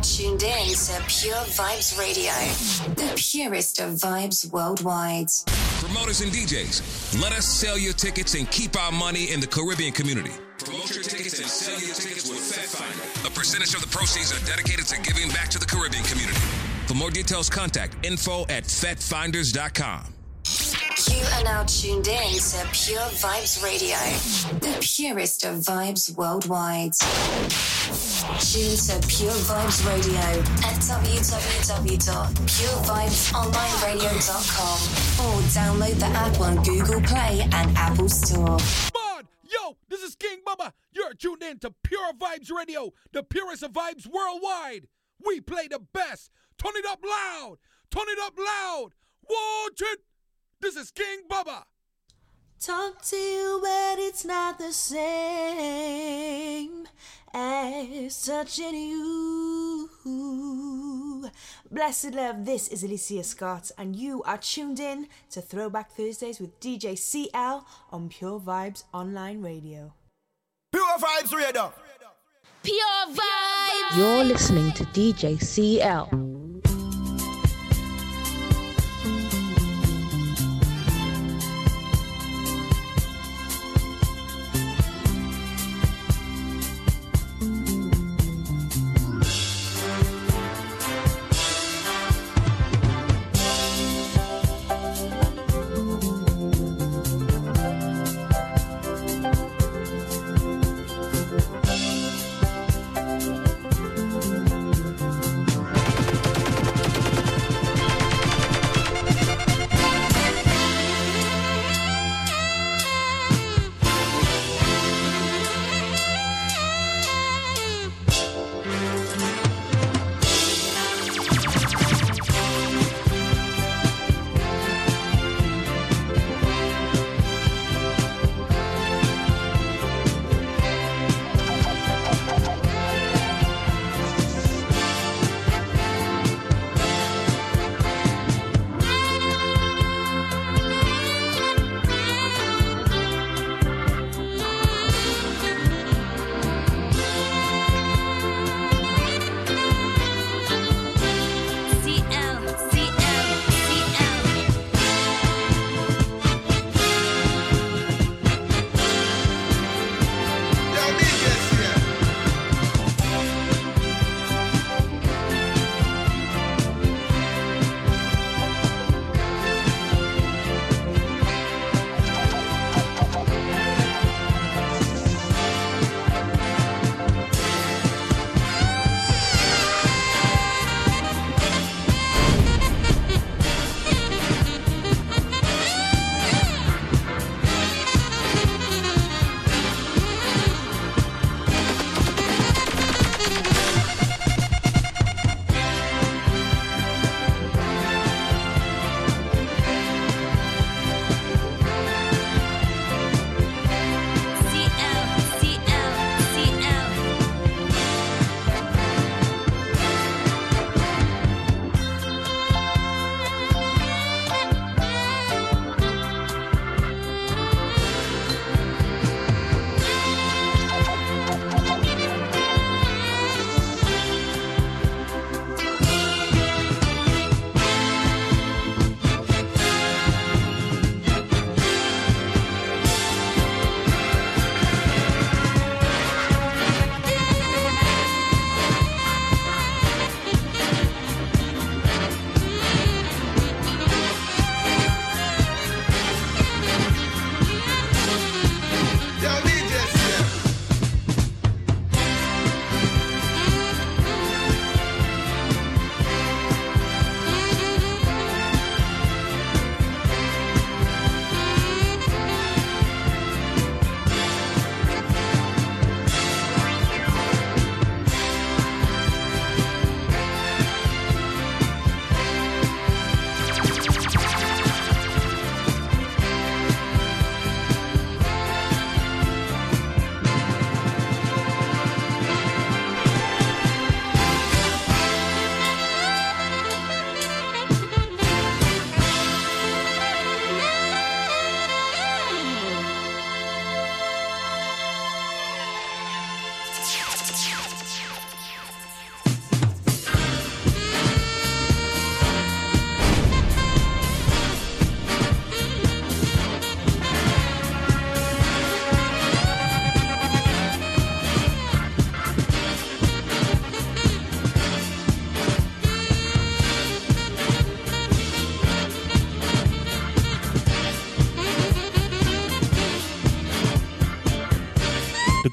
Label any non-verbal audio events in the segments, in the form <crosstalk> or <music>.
tuned in to Pure Vybz Radio, the purest of vibes worldwide. Promoters and DJs, let us sell your tickets and keep our money in the Caribbean community. Promote your tickets and sell your tickets with FetFinder. A percentage of the proceeds are dedicated to giving back to the Caribbean community. For more details, contact info at fetfinders.com. You are now tuned in to Pure Vybz Radio, the purest of vibes worldwide. Tune to Pure Vybz Radio at www.purevibesonlineradio.com or download the app on Google Play and Apple Store. Yo, this is King Bubba. You're tuned in to Pure Vybz Radio, the purest of vibes worldwide. We play the best. Turn it up loud. Turn it up loud. Watch it. This is King Bubba. Talk to you, but it's not the same as touching you. Blessed love, this is Alicia Scott, and you are tuned in to Throwback Thursdays with DJ CL on Pure Vybz Online Radio. Pure Vybz Radio. Pure Vybz. You're listening to DJ CL.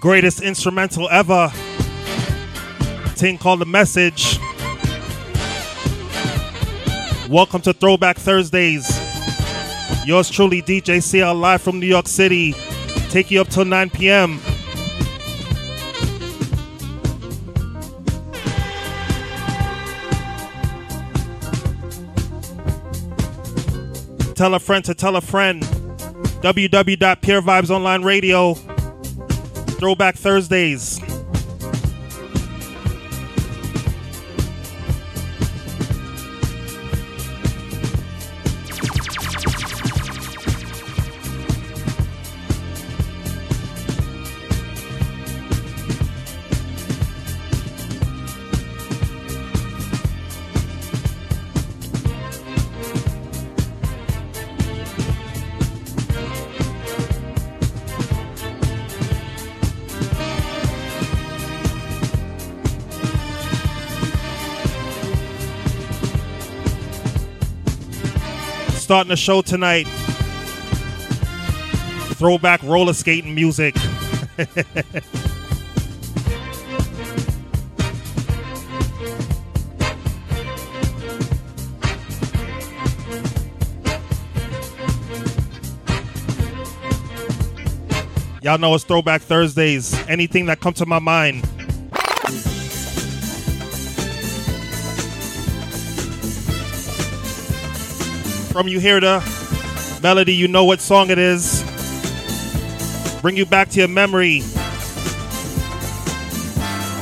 Greatest instrumental ever. Ting called The Message. Welcome to Throwback Thursdays. Yours truly, DJ CL, live from New York City. Take you up till 9 p.m. Tell a friend to tell a friend. www.pure vibes online radio. Throwback Thursdays. Starting the show tonight. Throwback roller skating music. <laughs> Y'all know it's Throwback Thursdays. Anything that comes to my mind. From you hear the melody, you know what song it is. Bring you back to your memory.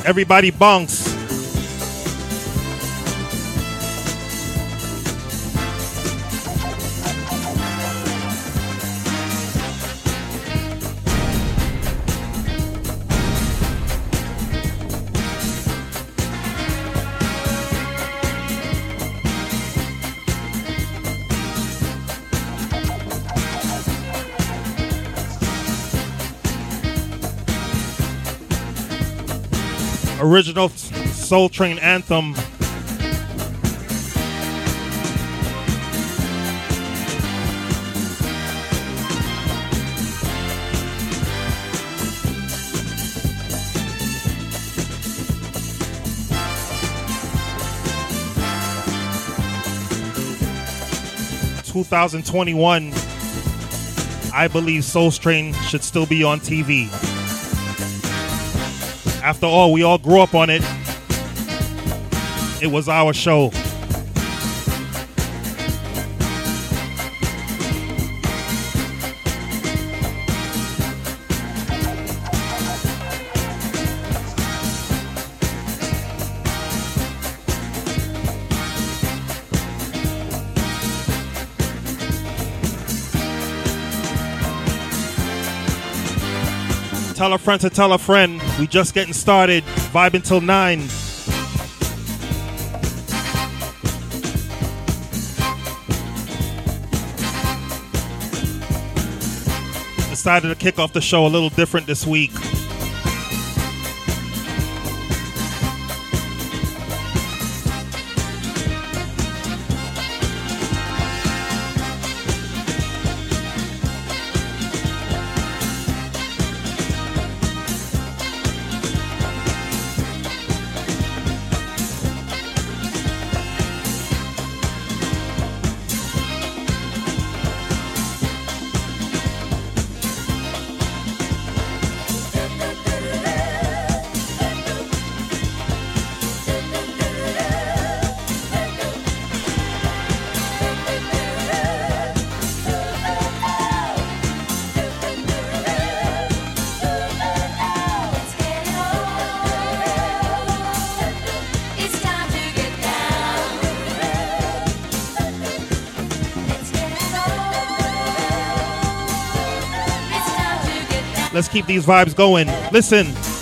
Everybody bunks. Original Soul Train anthem. Two thousand twenty one. I believe Soul Train should still be on TV. After all, we all grew up on it. It was our show. Tell a friend to tell a friend. We just getting started. Vibe until 9. Decided to kick off the show a little different this week. Keep these vibes going. Listen.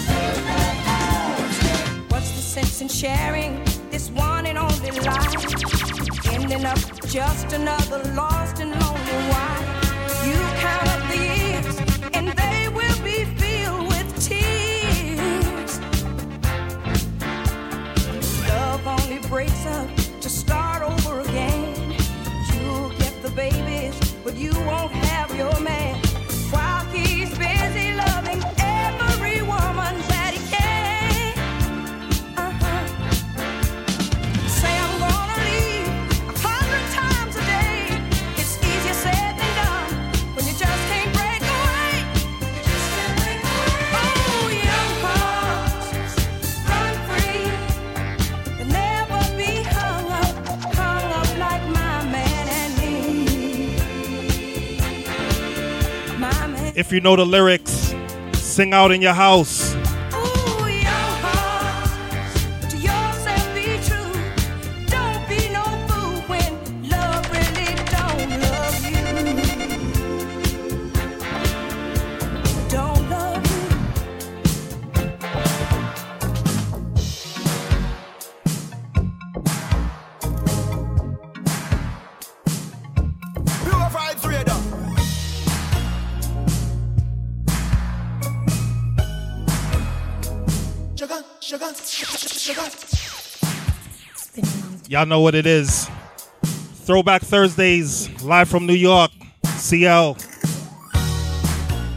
If you know the lyrics, sing out in your house. Y'all know what it is. Throwback Thursdays, live from New York, CL.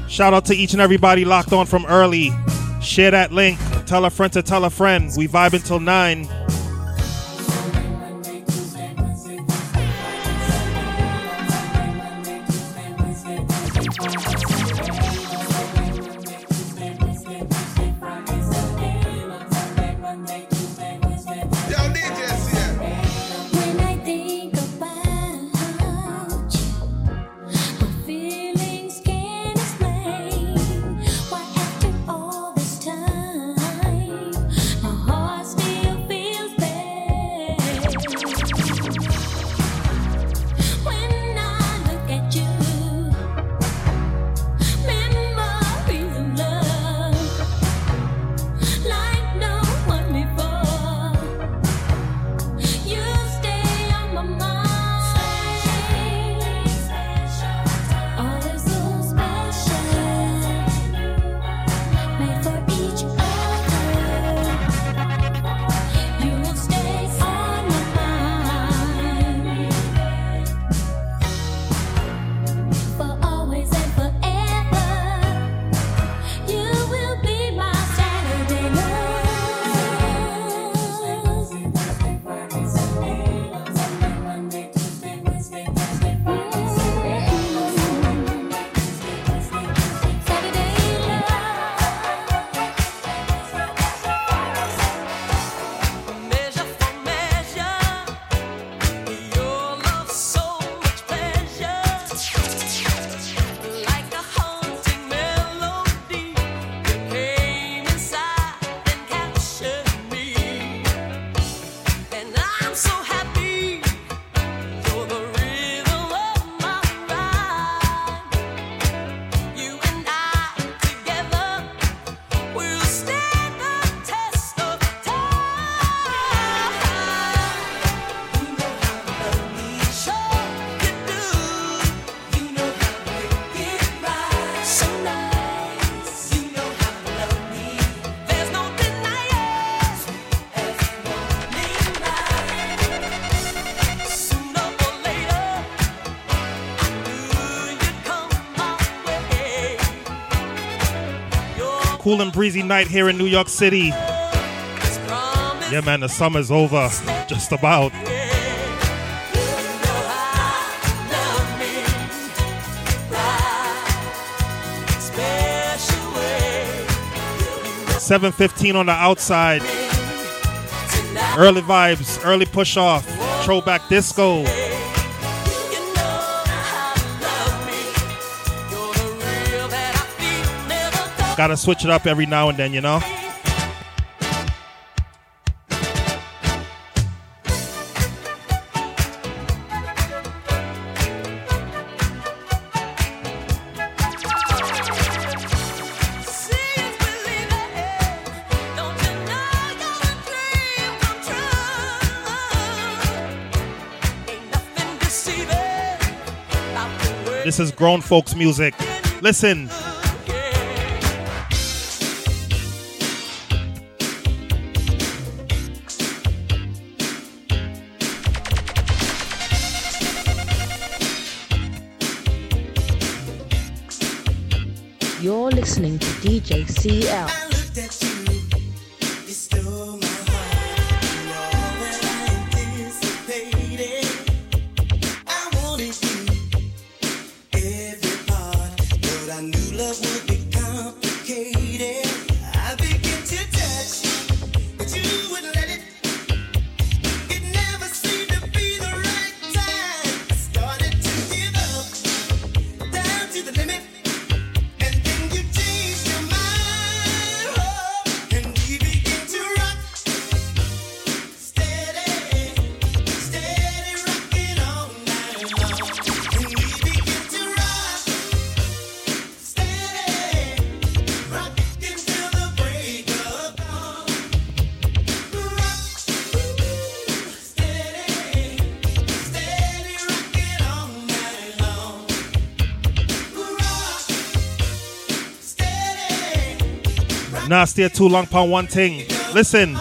Shout out to each and everybody locked on from early. Share that link. Tell a friend to tell a friend. We vibe until 9. cool and breezy night here in New York City. Yeah, man, the summer's over, just about. Seven fifteen on the outside. Early vibes, early push off, throwback disco. Gotta switch it up every now and then, you know? This is grown folks music. Listen. CL. Nah, stay too long upon one thing. Listen.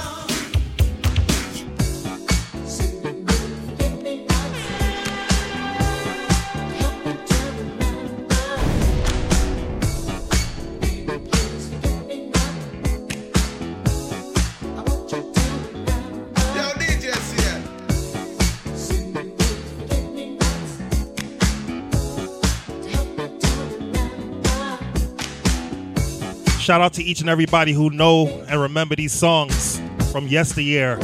Shout out to each and everybody who know and remember these songs from yesteryear.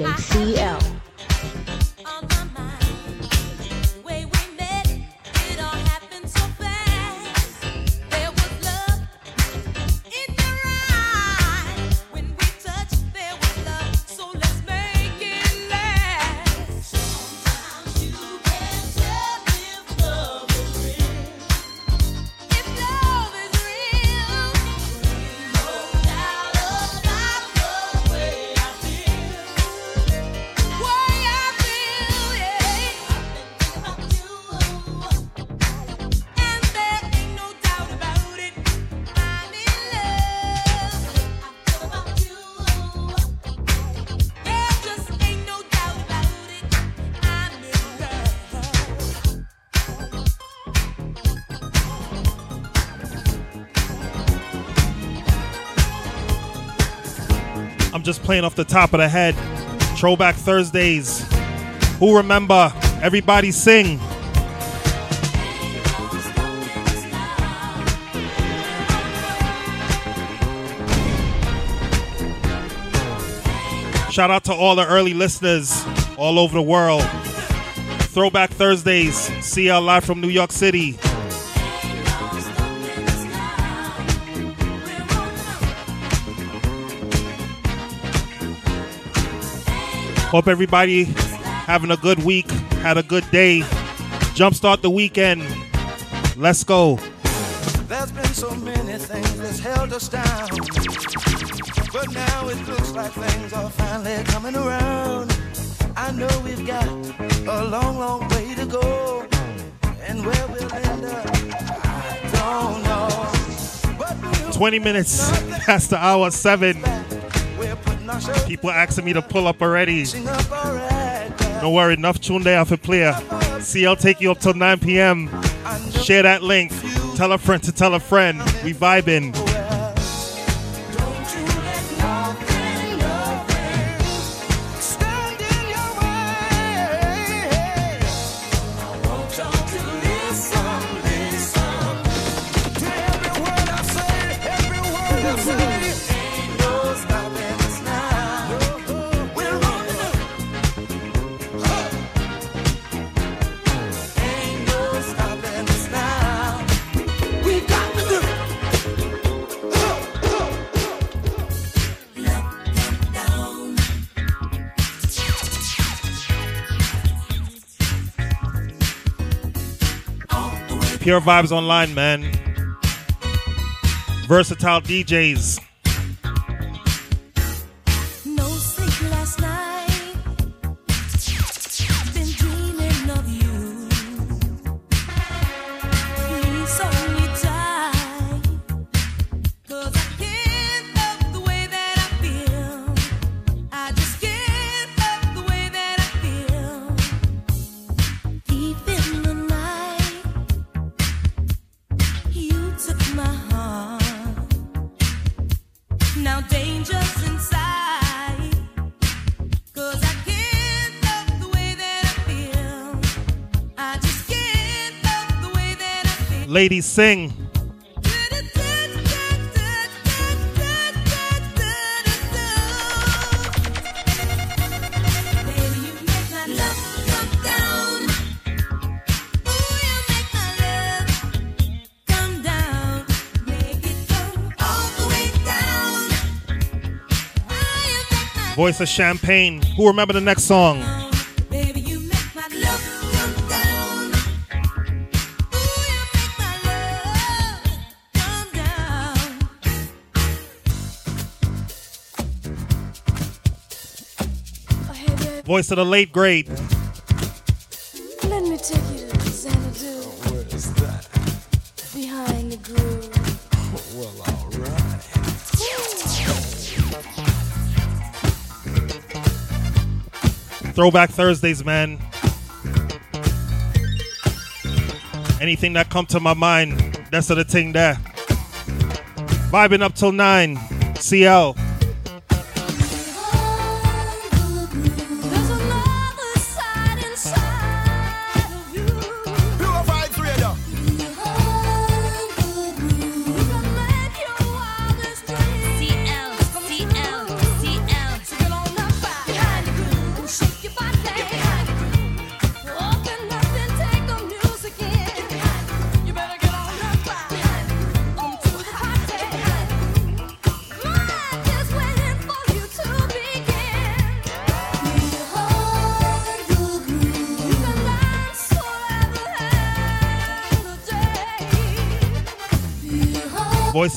Listening to just playing off the top of the head. Throwback Thursdays. Who remember? Everybody sing. Shout out to all the early listeners all over the world. Throwback Thursdays, CL live from New York City. Hope everybody having a good week, had a good day. Jumpstart the weekend. Let's go. There's been so many things that's held us down. But now it looks like things are finally coming around. I know we've got a long, long way to go. And where we'll end up, I don't know. 20 minutes <laughs> past the hour, 7. People asking me to pull up already. Don't worry, enough tune there for player. See, I'll take you up till 9 p.m. Share that link. Tell a friend to tell a friend. We vibing. Pure Vybz Online, man. Versatile DJs. Ladies sing. Voice of Champaign. Who remember the next song? Voice of the late great. Let me take you to Xanadu. Where is that? Behind the groove. Well, alright. Throwback Thursdays, man. Anything that come to my mind, that's the thing there. Vibing up till nine. CL.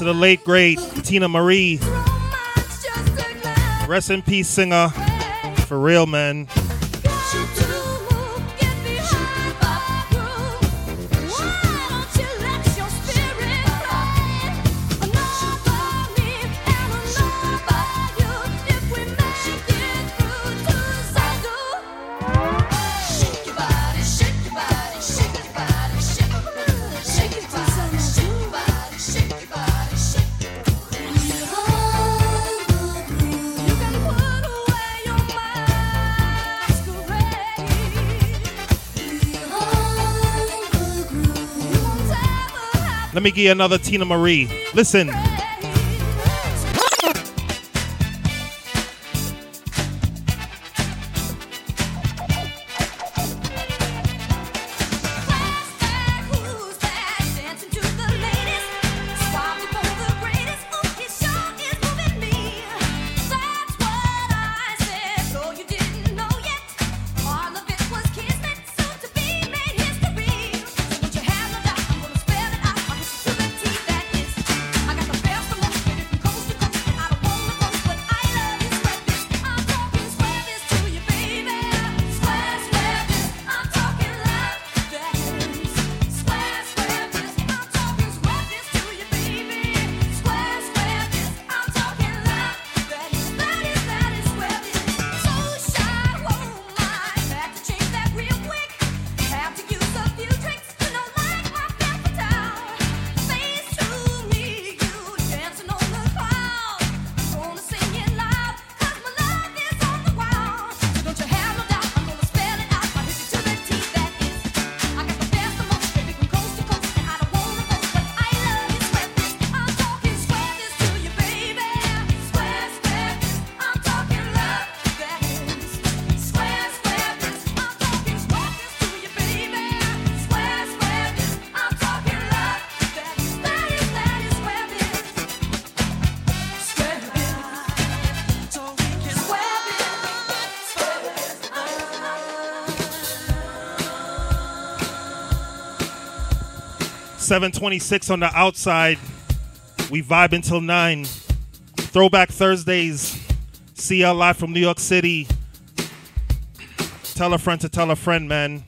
Of the late great Teena Marie. Rest in peace, singer. For real, man. Let me give you another Teena Marie. Listen. Seven twenty-six on the outside. We vibe until nine. Throwback Thursdays. CL live from New York City. Tell a friend to tell a friend, man.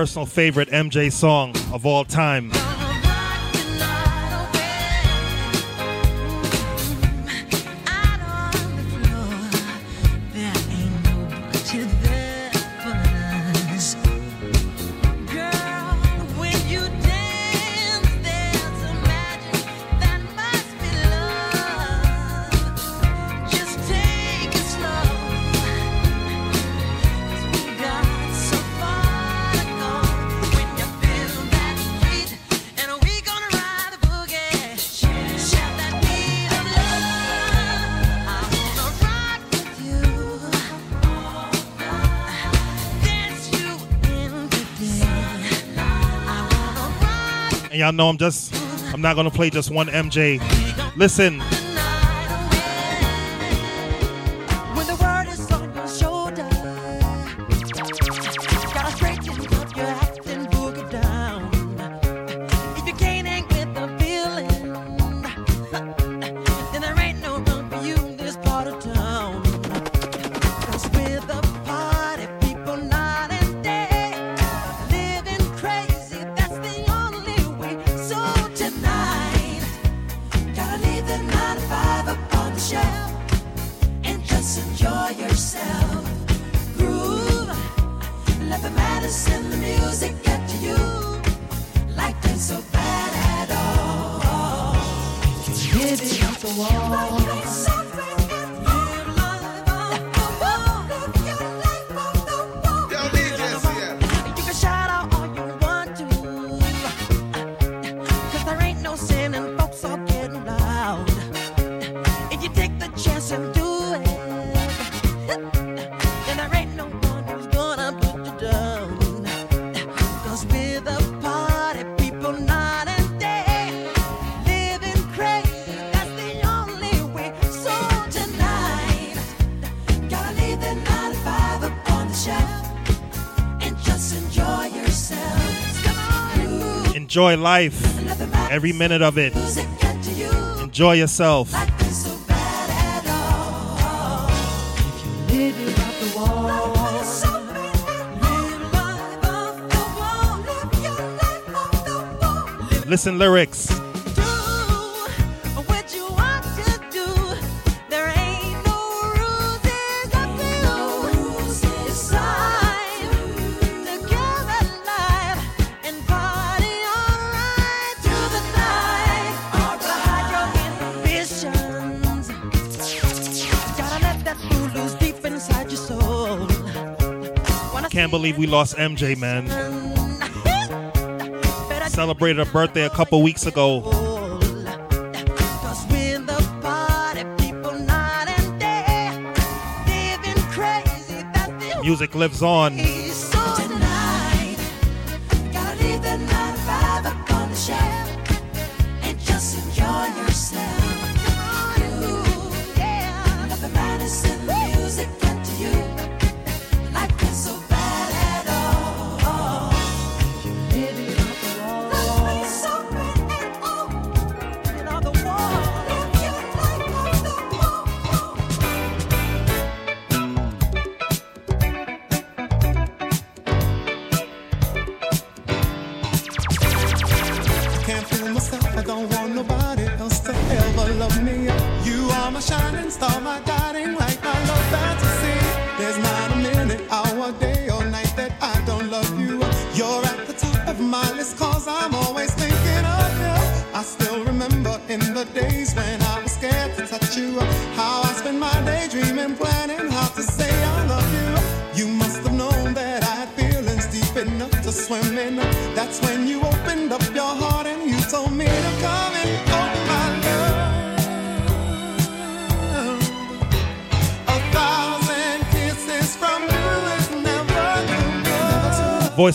personal favorite MJ song of all time. Y'all know I'm just, I'm not gonna play just one MJ. Listen, Enjoy life, every minute of it. Enjoy yourself. Listen lyrics. can't believe we lost MJ, man. <laughs> Celebrated a birthday a couple weeks ago. Music lives on.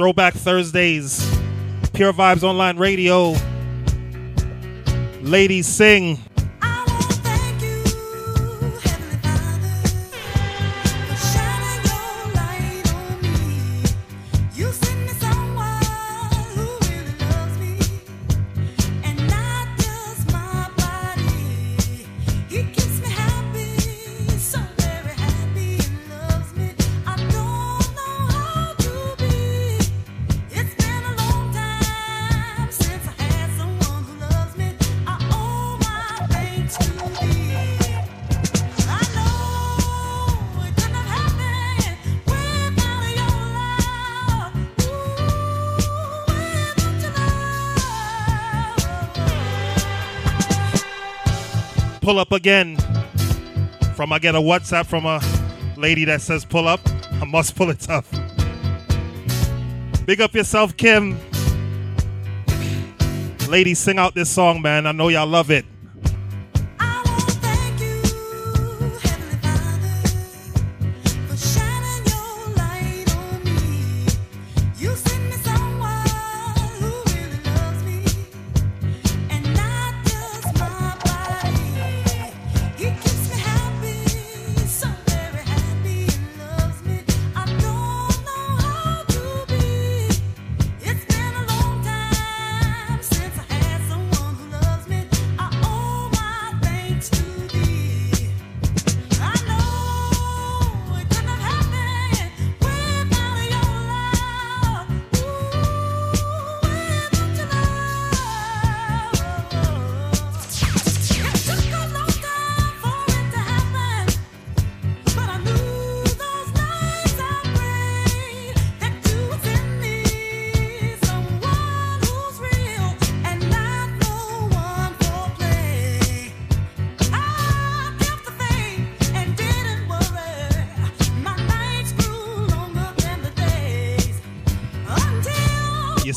Throwback Thursdays. Pure Vybz Online Radio. Ladies sing. Up again. From I get a WhatsApp from a lady that says pull up. I must pull it up. Big up yourself, Kim. Ladies, sing out this song, man. I know y'all love it.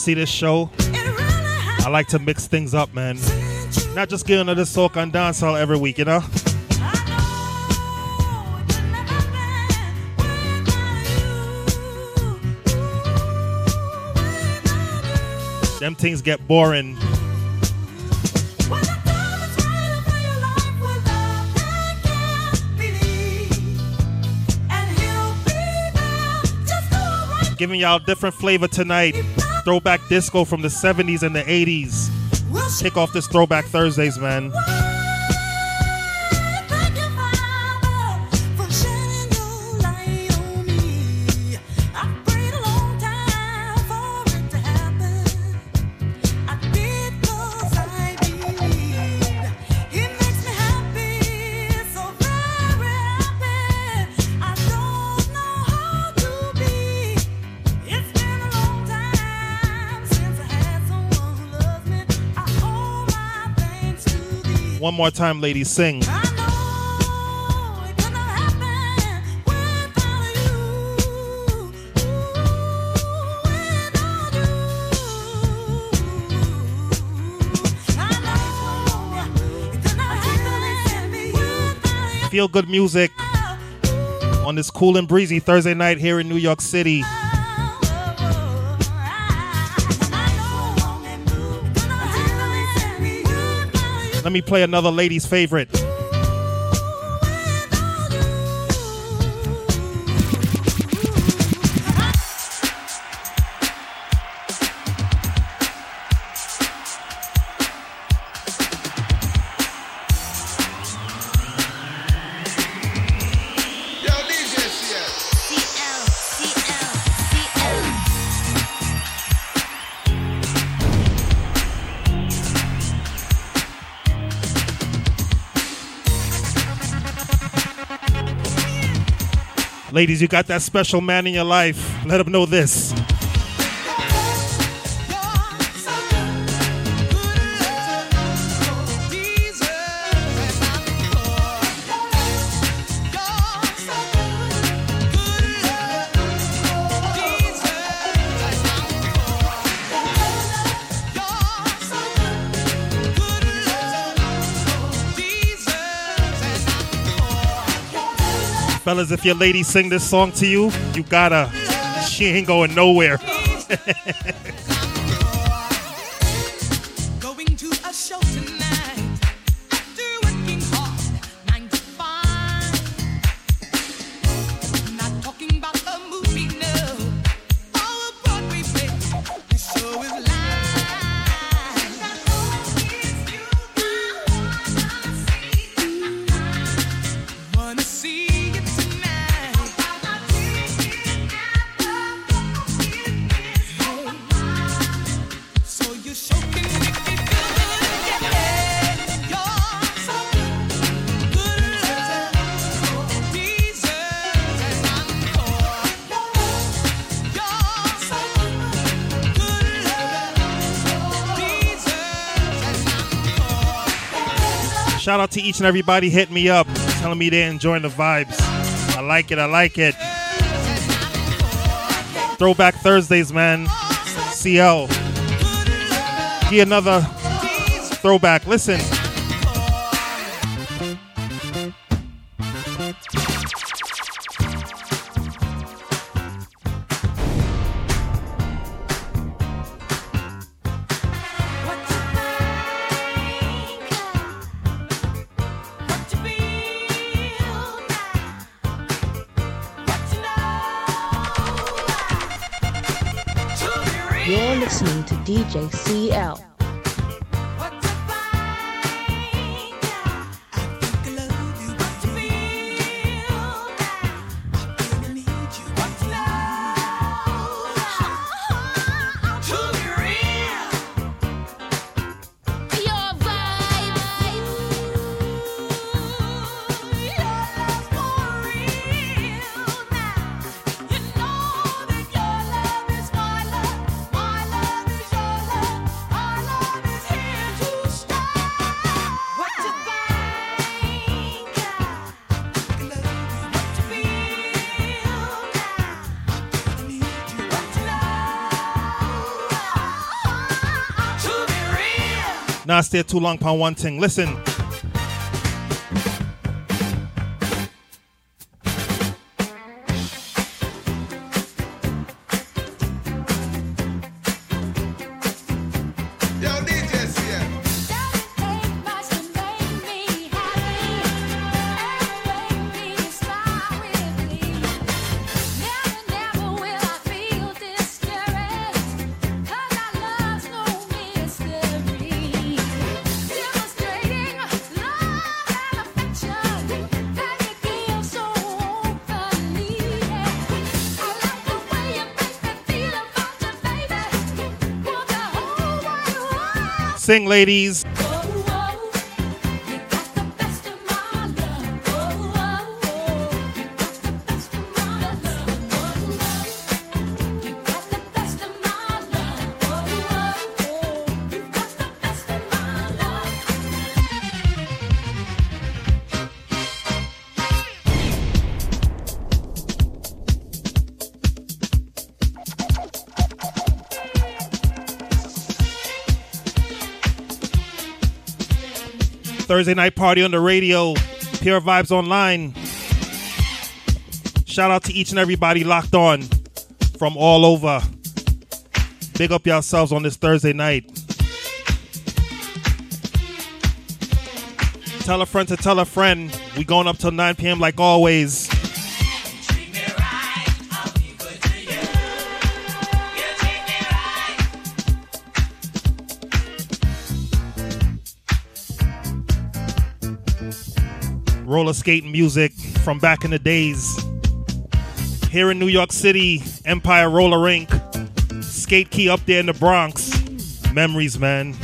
See this show? I like to mix things up, man. Not just giving her this soca and dancehall every week, you know? Them things get boring. Giving y'all different flavor tonight. Throwback disco from the 70s and the 80s. Kick off this Throwback Thursdays, man. One more time, ladies, sing. Feel good music on this cool and breezy Thursday night here in New York City. Let me play another lady's favorite. Ladies, you got that special man in your life. Let him know this. Fellas, if your lady sing this song to you, you gotta. She ain't going nowhere. <laughs> to each and everybody hitting me up, telling me they're enjoying the vibes. I like it. I like it. Throwback Thursdays, man. CL. Give another throwback. Listen. Stay too long upon one thing. Listen. Sing, ladies. Thursday night party on the radio. Pure Vybz Online. Shout out to each and everybody locked on from all over. Big up yourselves on this Thursday night. Tell a friend to tell a friend. We going up till 9 p.m. like always. Roller skating music from back in the days. Here in New York City, Empire Roller Rink, Skate Key up there in the Bronx. Memories, man.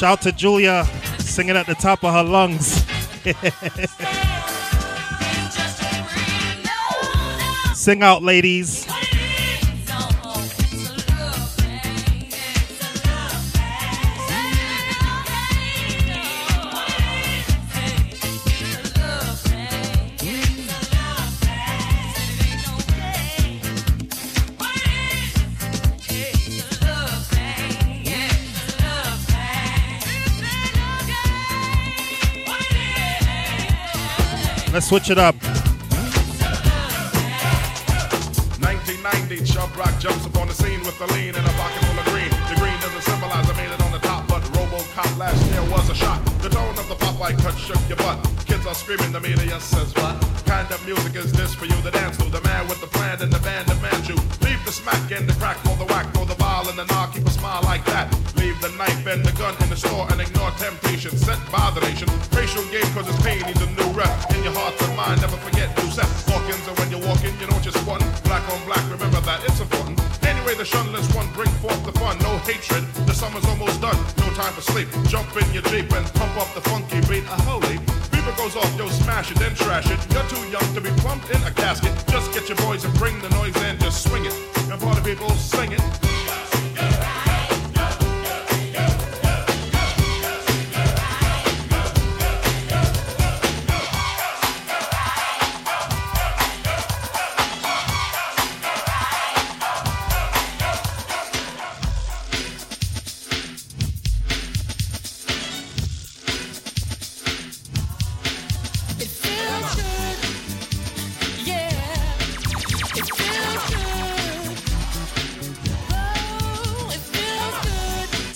Shout to Julia singing at the top of her lungs. <laughs> Sing out, ladies. switch it up. 1990, Chubb Rock jumps upon the scene with a lean and a pocket full of green. The green doesn't symbolize I made it on the top, but Robocop last year was a shot. The tone of the pop light cut shook your butt. Kids are screaming, the media says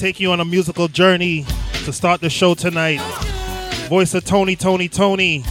take you on a musical journey to start the show tonight. Voice of Tony, Tony, Tony.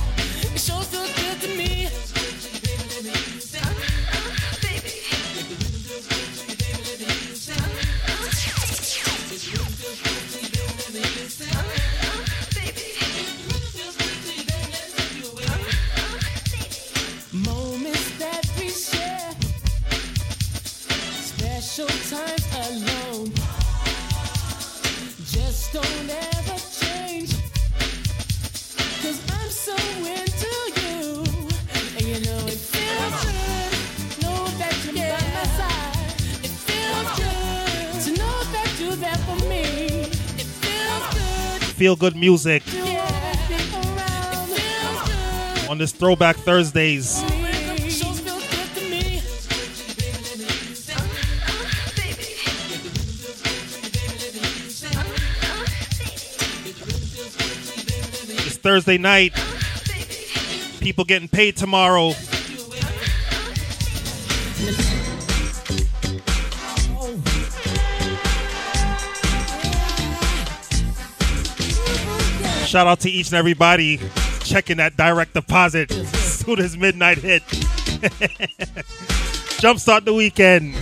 feel good music on this Throwback Thursdays. It's Thursday night. People getting paid tomorrow. Shout out to each and everybody checking that direct deposit soon as midnight hit. <laughs> Jumpstart the weekend.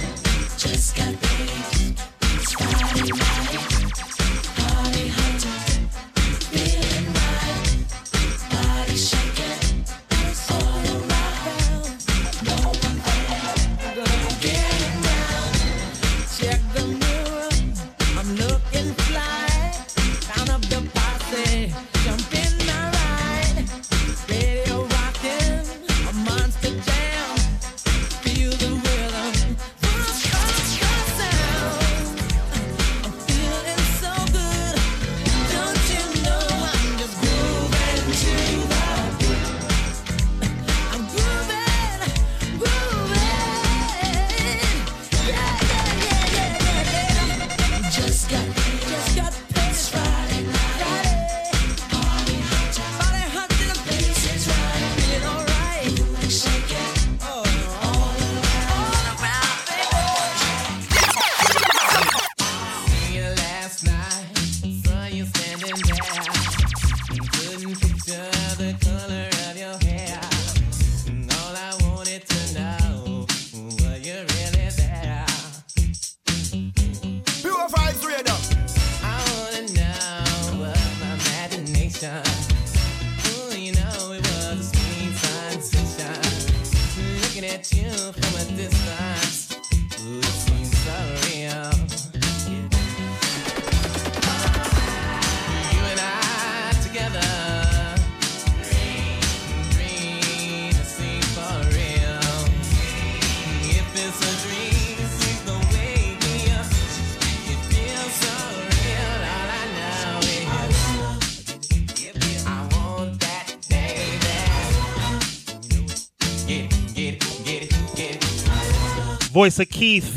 Voice of Keith.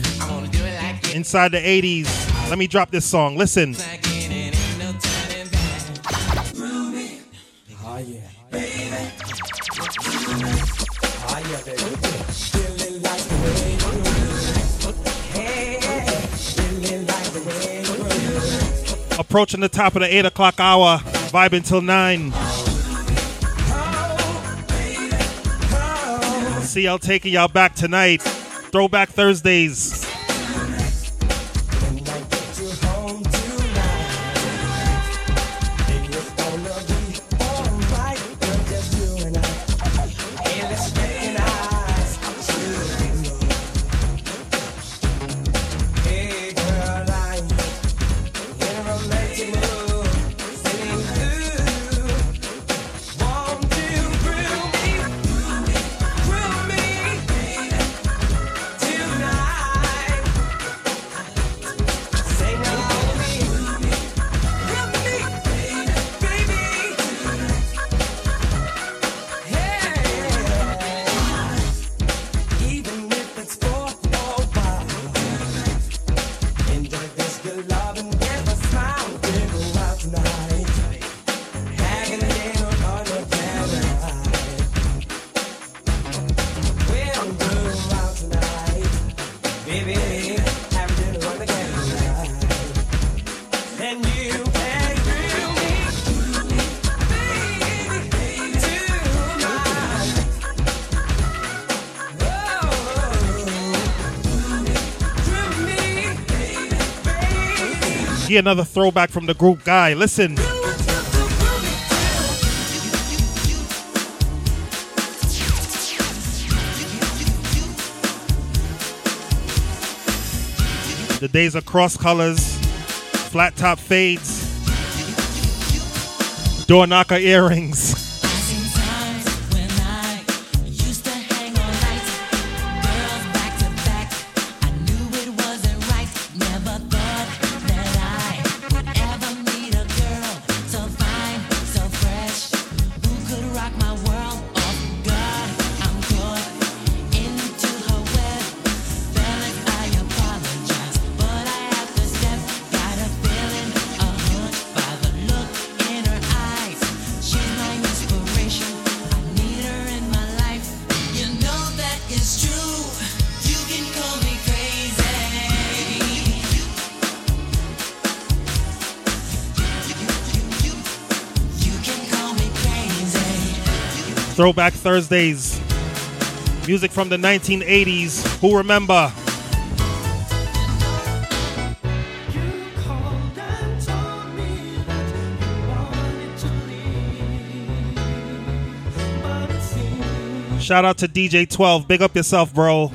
Inside the 80s. Let me drop this song. Listen. Approaching the top of the 8 o'clock hour. Vibe until 9. See y'all taking y'all back tonight. Throwback Thursdays. Get another throwback from the group guy. Listen. The days of cross colors, flat top fades, door knocker earrings. Throwback Thursdays. Music from the 1980s. Who remember? Shout out to DJ 12. Big up yourself, bro.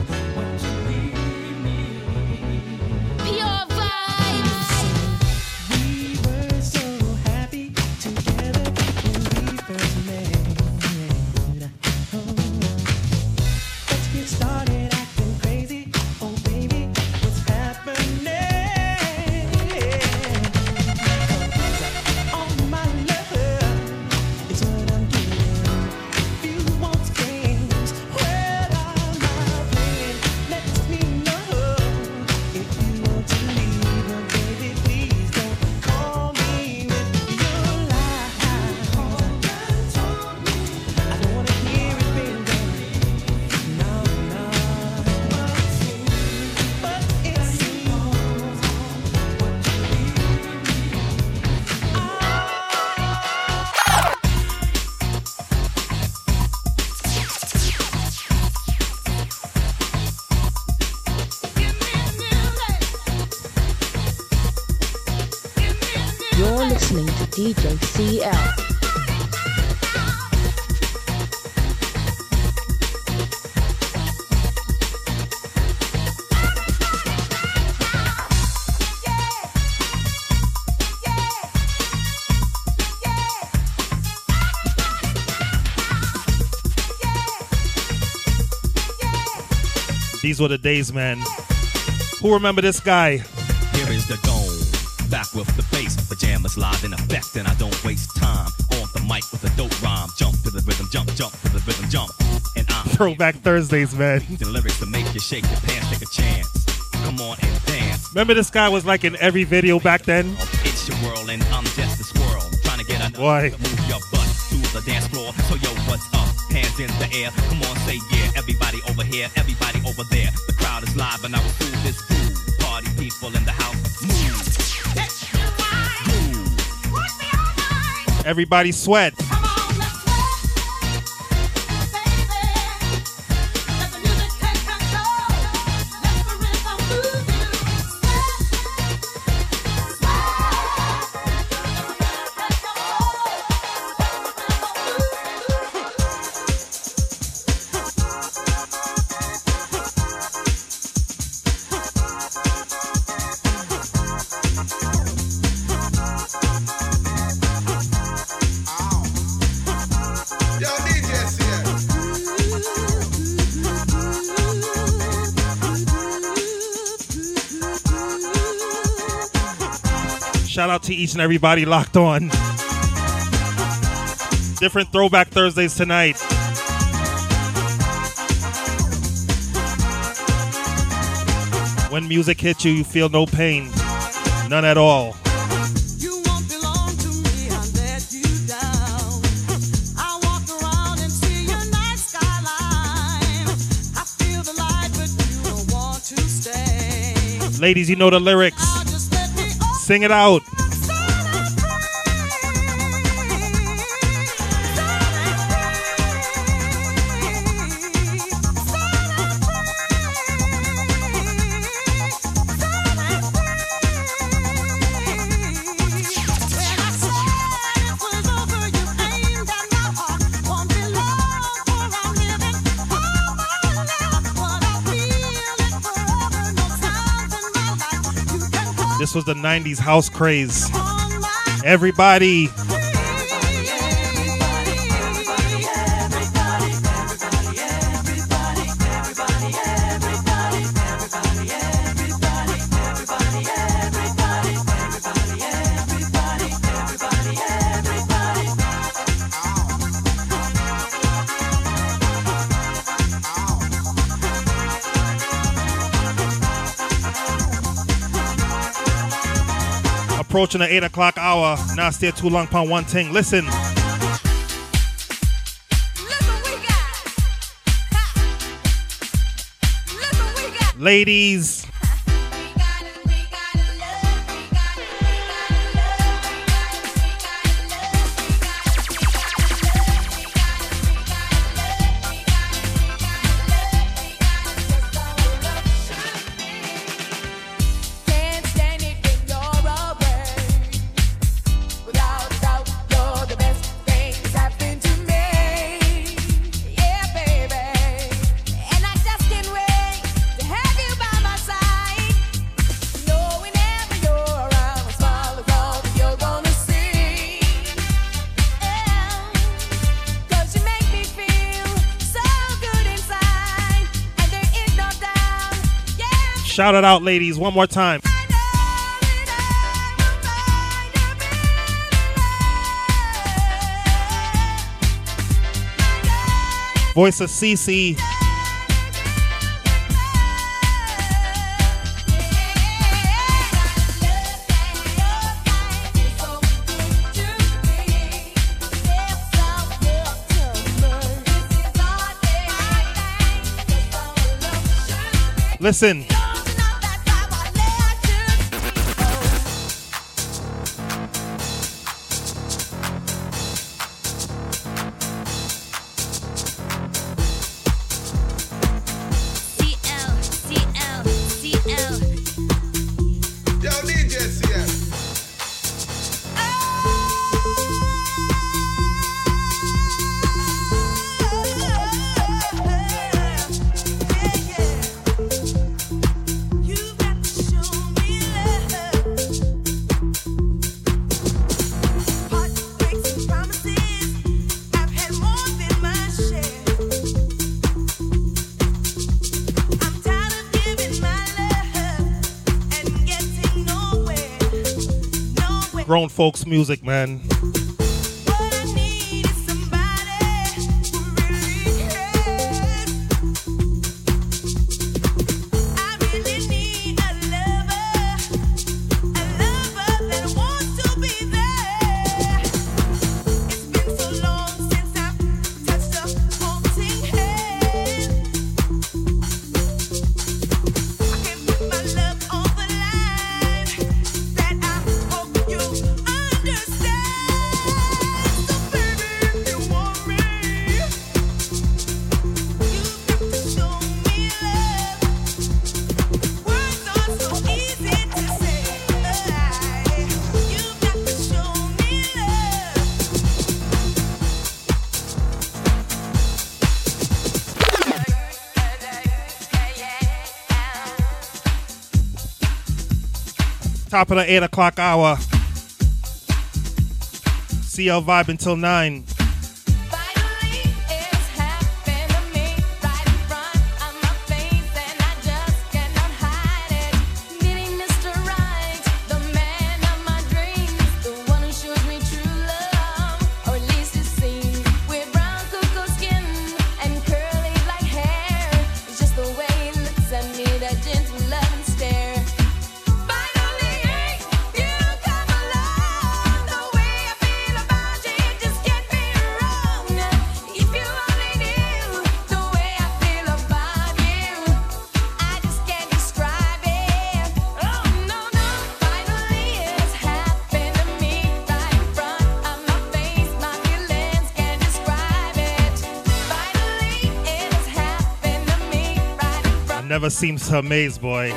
These were the days, man. Who remember this guy? Here is the dome, back with the bass, pajamas live in effect, and I don't waste time on the mic with a dope rhyme. Jump to the rhythm, jump, jump to the rhythm, jump, and I'm <laughs> Throwback Thursdays, man. The lyrics to make you shake your pants, take a chance. Come on and dance. Remember this guy was like in every video back then? It's your world and I'm just a squirrel. Trying to get a Why? move your butt to the dance floor. So yo, what's up? Hands in the air. Come on, say yeah. Everybody over here, everybody over there. The crowd is live and I will through this groove. Party people in the house. Move. Everybody sweat. And everybody locked on. Different throwback Thursdays tonight. When music hits you, you feel no pain. None at all. Ladies, you know the lyrics. Sing it out. The 90s house craze. Everybody. Approaching the 8 o'clock hour. Not stay too long upon one thing. Listen. Ladies. Out, ladies, one more time. Voice of CC. Listen. Folks music, man. Top of the 8 o'clock hour. CL Vibe until 9. In never seems to amaze, boy.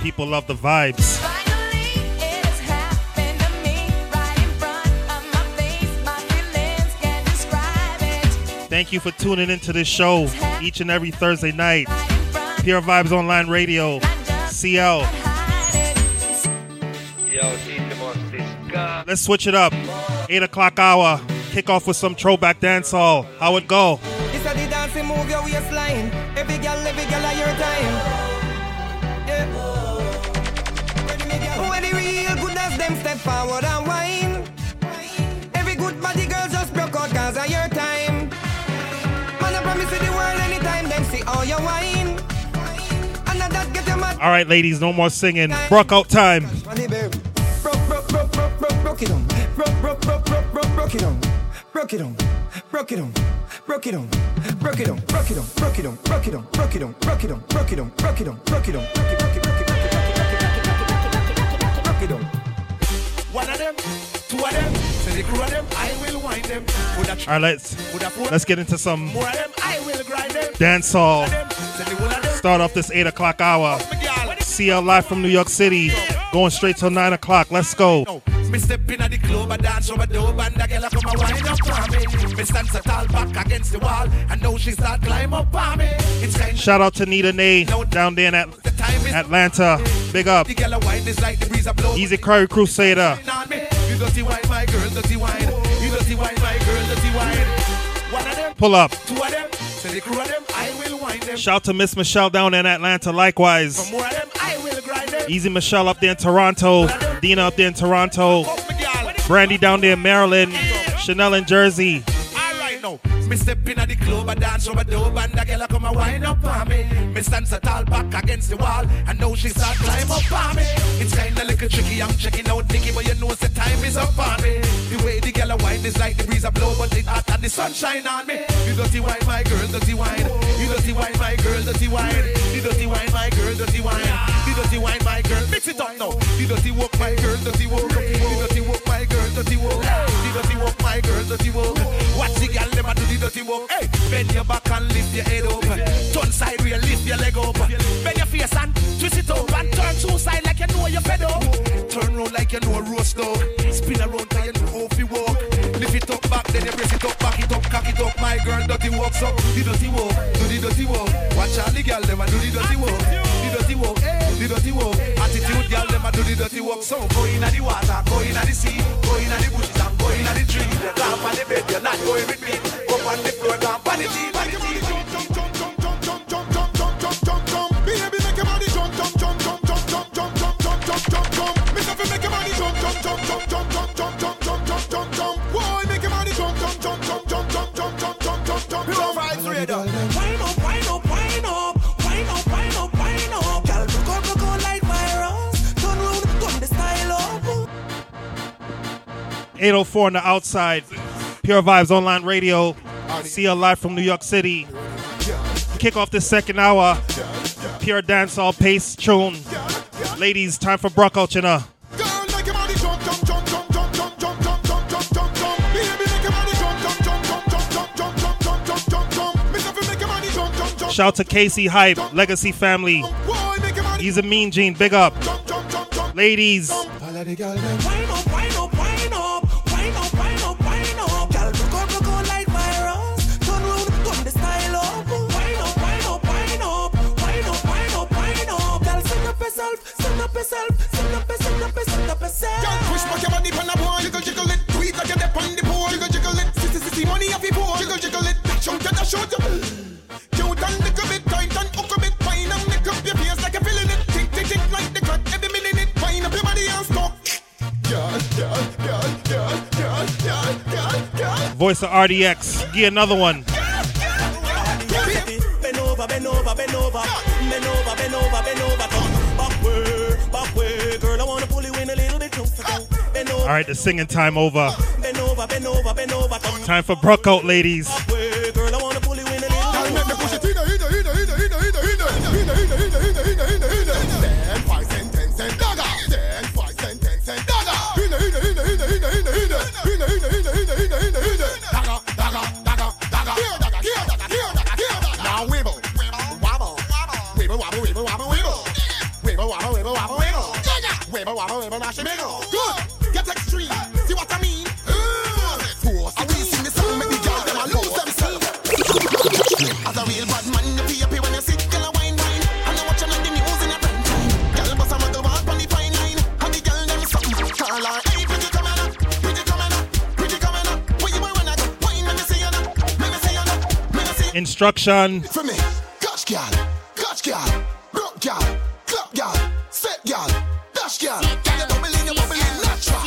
People love the vibes. Finally it has happened to me right in front of my face. My feelings can't describe it. Thank you for tuning into this show each and every Thursday night. Pure Vybz Online Radio. CL. Let's switch it up. 8 o'clock hour. Kick off with some throwback dancehall. How it go? This a the dancing move your waistline. Every girl, every girl at your time. Yeah. When the real goodness them step forward and whine. Every good body girl just broke out cause of your time. Man, I promise you the world anytime them see all your wine. And that get them mad. All right, ladies, no more singing. Broke out time. Broke, broke, broke, broke, broke, broke it on. Broke, broke, broke, broke, broke, broke it on. Broke it on. Broke it on. Broke it on. Broke it on. Broke it on. Broke it on. Broke it on. Broke it on. Broke it on. Broke it on. Broke it on. Broke it on. Broke it, broke it, broke it, broke it, broke it, broke it, on. One of them, two of them, say the crew of them, I will wind them. All right, let's let's get into some more of them, I will grind them. of them, Start off this 8 o'clock hour. CL live from New York City. Going straight till 9 o'clock. Let's go. me step in at the club, I dance over and the girl a come a wind up on me. Me stand so tall back against the wall, and now she start climb up on me. Shout out to Nita Nay down there in At- Atlanta. Big up. the wine is like the breeze blow. Easy Curry Crusader. on me. You dirty wine, my girl, dirty wine. You dirty wine, my girl, dirty wine. One of them, Pull up. two of them, say the crew of them, I will wind them. Shout to Miss Michelle down in Atlanta. Likewise. More of them, I will grind them. Easy Michelle up there in Toronto. Dina up there in Toronto. Brandy down there in Maryland. Chanel in Jersey. Me step in at the club, I dance over dope, and the girl come a wind up on me. Me stand so tall back against the wall, and now she start climb up on me. It's kinda little tricky, I'm checking out Nicky, but you know the time is up on me. The way the girl a wine is like the breeze a blow, but it hot and the sunshine on me. You dirty wine, my girl, dirty wine. You dirty wine, my girl, dirty wine. You dirty wine, my girl, dirty wine. You dirty wine, my girl, mix it up now. You dirty walk, my girl, dirty walk. You dirty walk, girl, dirty walk. You dirty walk, my girl, dirty walk. Watch the girl, a do the dirty walk. Hey, bend your back and lift your head up. Turn side real, lift your leg up. Bend your face and twist it up and turn two side like you know you're fed up. Turn round like you know a roast dog. Spin around cause you know how to walk. Lift it up back, then you brace it up, back it up, cock it up. My girl, dirty walk, so do the dirty walk, do the dirty walk. Watch all the girl, a do the dirty the dirty walk, eh, the dirty walk. Attitude, girl, them a do the dirty walk. So go in the water, go in the sea, go in the bushes and go in the tree. Camp on the bed, you're not going with me. Go on the floor, camp on the tea, on the tea. 804 on the outside. Pure Vybz Online Radio. See you live from New York City. Kick off the second hour. Pure dancehall pace tune. Ladies, time for Brock out. Shout to Casey Hype, Legacy Family. He's a mean gene, big up. Ladies. Voice of RDX. Get another one. All right, the singing time over. Time for Brookout, ladies. Me. Instruction. For me, catch girl, catch girl, broke girl, clap girl, set girl, dash girl. Girl, you bubbling, you bubbling natural.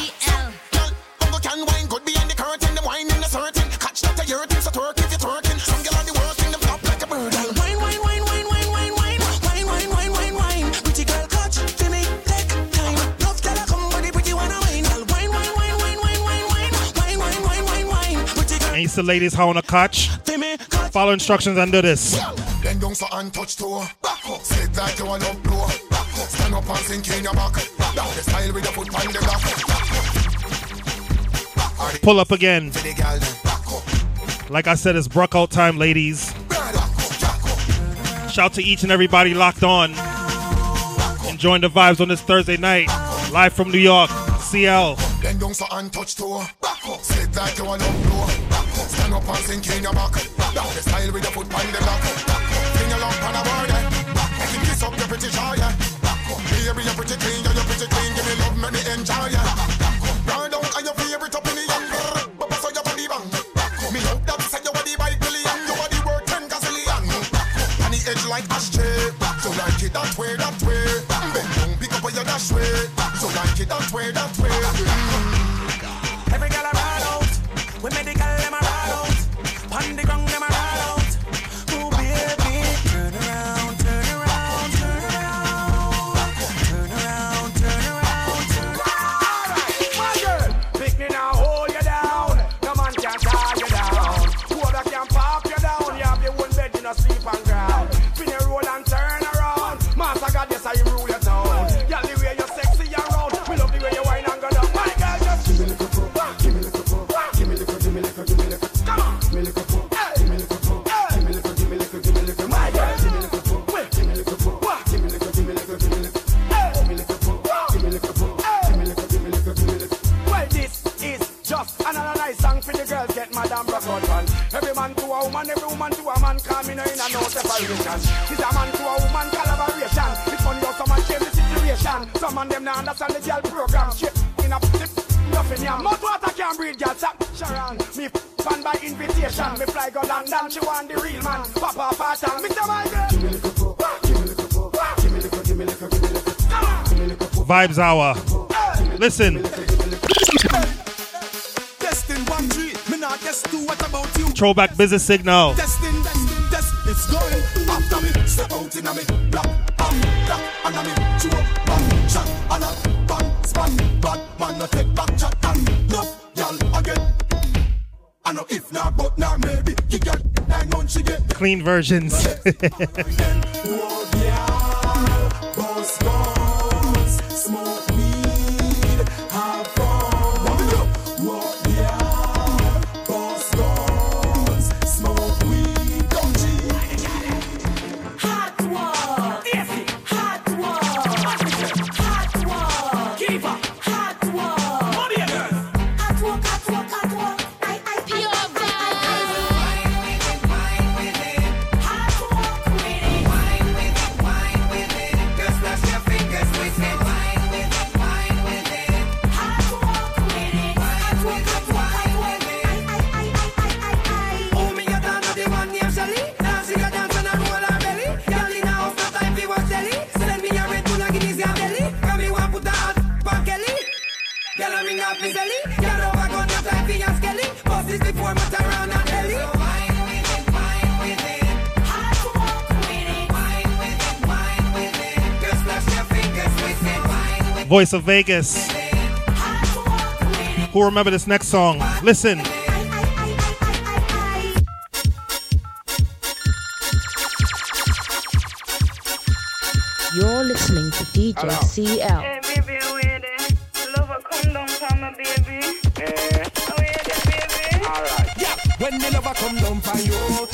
Girl, bongo can wine, good behind the curtain, them wine in the certain. Catch that you're hurting, so twerk if you're twerking. Some girl are the worst thing, them flop like a bird. Wine, wine, wine, wine, wine, wine, wine, wine, wine, wine, wine, wine. Pretty girl, catch for me, take time. Love girl, I come with the pretty one, I wine. Girl, wine, wine, wine, wine, wine, wine, wine, wine, wine, wine, wine, wine. Pretty girl, Ain't the ladies how on a catch? Follow instructions and do this. Then down so and touch toe. Back up. Sit like you want up blow. Back up. Stand up and sink in your back. Down the style with your foot on the block. Pull up again. For the girl then. Like I said, it's Brook out time, ladies. Shout to each and everybody locked on. Enjoying the vibes on this Thursday night. Live from New York, CL. Then down so and touch toe. Back up. Sit like you want up blow. Back. Stand up and sink in your back. Down the style with your foot on the block. Back up. Fling your lump on a board. Back up. You kiss up your pretty jaw. yeah. Baby, you're pretty clean. Yeah, you're pretty clean. Give me love, make me enjoy. Yeah. Ride down and your favorite up in the young. But so your body bang. Me hope that say you are the right billion. You are the worth ten gazillion. On the edge like ashtray. So like it that way, that way. Bend down, pick up where you dash way. So like it that way, that way. Vibes hour. Listen, Destin one three, me not guess two. What about you? throwback business signal. Destin, destin, destin, it's going after me. Step out in a me, black, bam, black, and a me, chew up, bam, shot, and a span, bad man, no take back chat, and no, y'all again. I know if not, but now maybe you get nine months she get. Clean versions. <laughs> Voice of Vegas. Who remember this next song? Listen. You're listening to DJ CL. baby. Lover, come down for my baby. Eh. Wait there, baby. Alright, yeah. When the lover come down for you,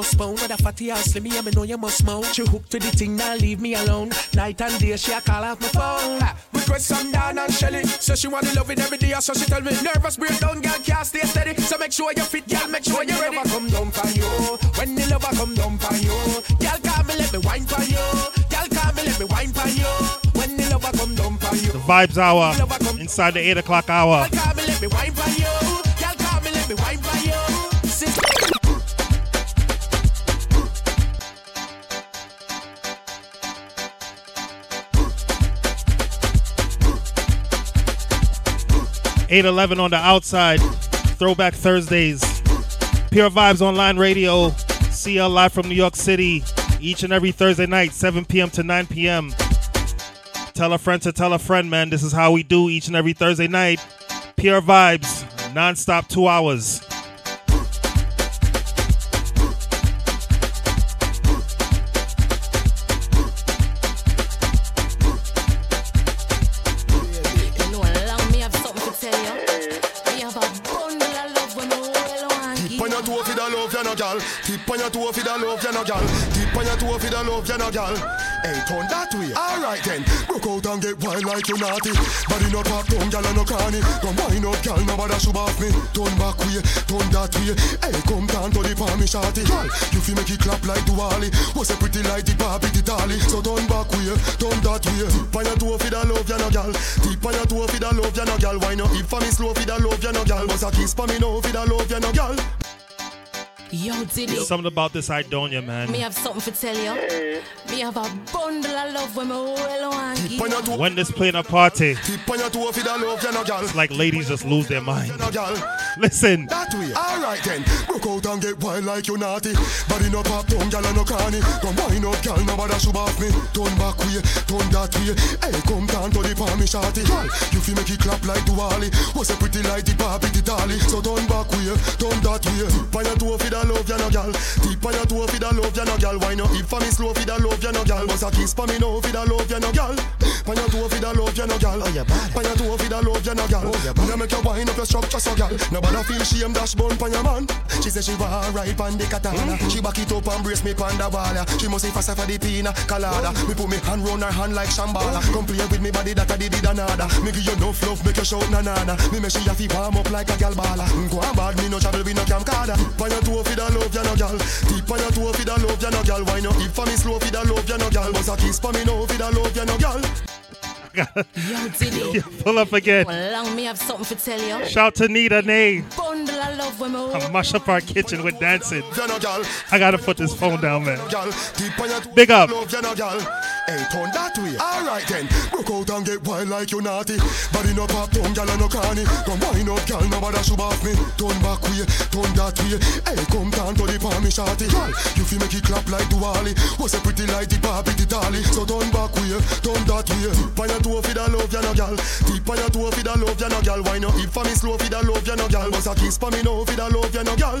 postpone. With a fatty ass, let me, I know you must smoke. She hooked to the thing, now leave me alone. Night and day, she a call off my phone. Ah, Request some down and Shelly. So she want to love it every day, so she tell me nervous breakdown, girl can't stay steady. So make sure you fit, girl, make sure you're ready. Come down for you, when the lover come down for you, girl call me, let me wine for you. Girl call me, let me wine for you. When the lover come down for you, The Vibes Hour inside the 8 o'clock hour. call me, let me wine for you. 811 on the outside. Throwback Thursdays. Pure Vybz Online Radio. CL live from New York City. Each and every Thursday night, 7 p.m. to 9 p.m. Tell a friend to tell a friend, man. This is how we do each and every Thursday night. Pure Vybz. Non stop two hours. Tip on your toe for the love, you no gal. Tip on your toe for the love, you no gal. Hey, turn that way. Alright then. Broke out and get wild like you naughty. Body not pop down, gal no carny. Come wind up, gal, nobody should off me. Turn back way, turn that way. Hey, come down to the palm, me shorty. Gal, you feel make it clap like Duali. Was a pretty like the Barbie, the dolly. So turn back way, turn that way. Tip on your toe for the love, you no gal. Tip on your toe for the love, you no gal. Why not? If for me slow for the love, you no gal. Was a kiss for me now for the love, you no gal. Yo, Diddy. Something about this Idonia, man. Me have something to tell you. Me have a bundle of love when me well want give. When this playing a party, Tip on your toe for the love, you no gal. it's like ladies just lose their mind. Listen. That way. Alright then. Broke out and get wild like you naughty. Body no pop down, gal and no carny. Come wind up, gal, nobody should off me. Turn back way, turn that way. Hey, come down to the palm, me shorty. Gal, you feel make it clap like Duali. Was a pretty like the Barbie, the dolly. So turn back way, turn that way. Tip on your toe for the love, ya no gal. Tip on your toe for the love, you no gal. Why not? If for me slow for the love, you no gal. Was a kiss for me now for the love, you no gal. On your toe for the love, you no gal. Oh, yeah, bad. On your toe for the love, you no gal. Oh, yeah, bad. make you wind up your structure, so gal. Nobody feel shame, dash bone pon your man. She say she want ride pon the katana. She back it up and brace me pon the wall. She must say faster for the pina colada. Me put me hand round her hand like Shambhala. Come play with me body that I did it another. Me give you no love, make you shout na na na. Me make she have to warm up like a gal balla. Mm, go on bad, me no travel with no camcorder. Pon your toe for the love, you no gal. Tip on your toe for the love, you no gal. Why no? If for me slow for the love, you no gal. Bust a kiss for me now for the love, you no gal. Yo, Diddy. <laughs> Pull up again. Well, long me have something to tell you. Shout to Nita Nay. Bundle of love when me I mash up our kitchen with dancing. You no gal. I gotta put this phone down, man. gal. Tip on your toe Big up. love, you no gal. Hey, turn that way. Alright then. Broke out and get wild like you naughty. Body no pop down, gal and no carny. Come wind up, gal, nobody should off me. Turn back way, turn that way. Hey, come down to the palm, me shorty. Gal, you feel make it clap like Duali. Was a pretty like the Barbie, the dolly. So turn back way, turn that way. Tip on your toe for the love, you no gal. Tip on your toe for the love, you no gal. Why not? If for me slow for the love, you no gal. Bust a kiss for me now for the love, you no gal.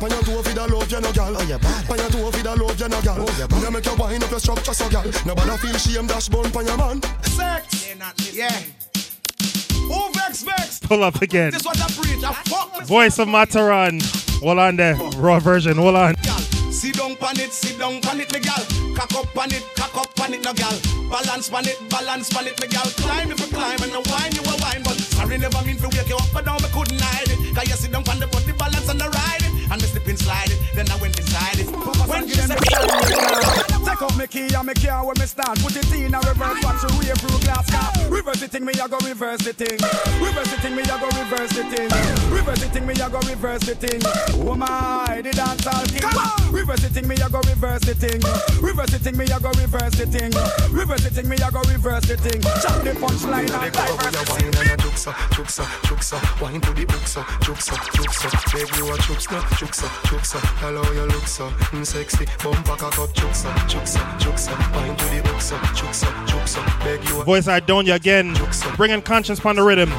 On your toe for the love, ya no gal. Oh, yeah, bad. On your toe for the love, you no gal. Oh, yeah, bad. make you wind up your structure, so gal. Nobody feel shame, dash bone pon your man. Sex. Yeah. Who vex vex? Pull up again. This what I preach. I fuck. Voice of Mataran. Hold on there. Oh. Raw version. Hold on. Sit down pan it, sit down pan it, me gal. Cock up pan it, cock up pan it, no gal. Balance pan it, balance pan it, me gal. Climb if key and me care where me start. Put it in a reverse, watch the way through glass car. Reverse the thing, me I go reverse the thing. Reverse the thing, me I go reverse the thing. Reverse the thing, me I go reverse the thing. Oh my, the dance all king. Reverse the thing, me I go reverse the thing. Reverse the thing, me I go reverse the thing. Reverse the thing, me I go reverse the thing. Chop the punchline and diverse the thing. Chuksa, chuksa, chuksa, wine to the uksa, chuksa, chuksa, beg you a chuksa, chuksa, chuksa, hello you look so mm, sexy, bumper cock up, chuksa, chuksa, chuksa, wine I don't chuksa, chuksa, you a Voice Idonia again, bringing conscience on the rhythm.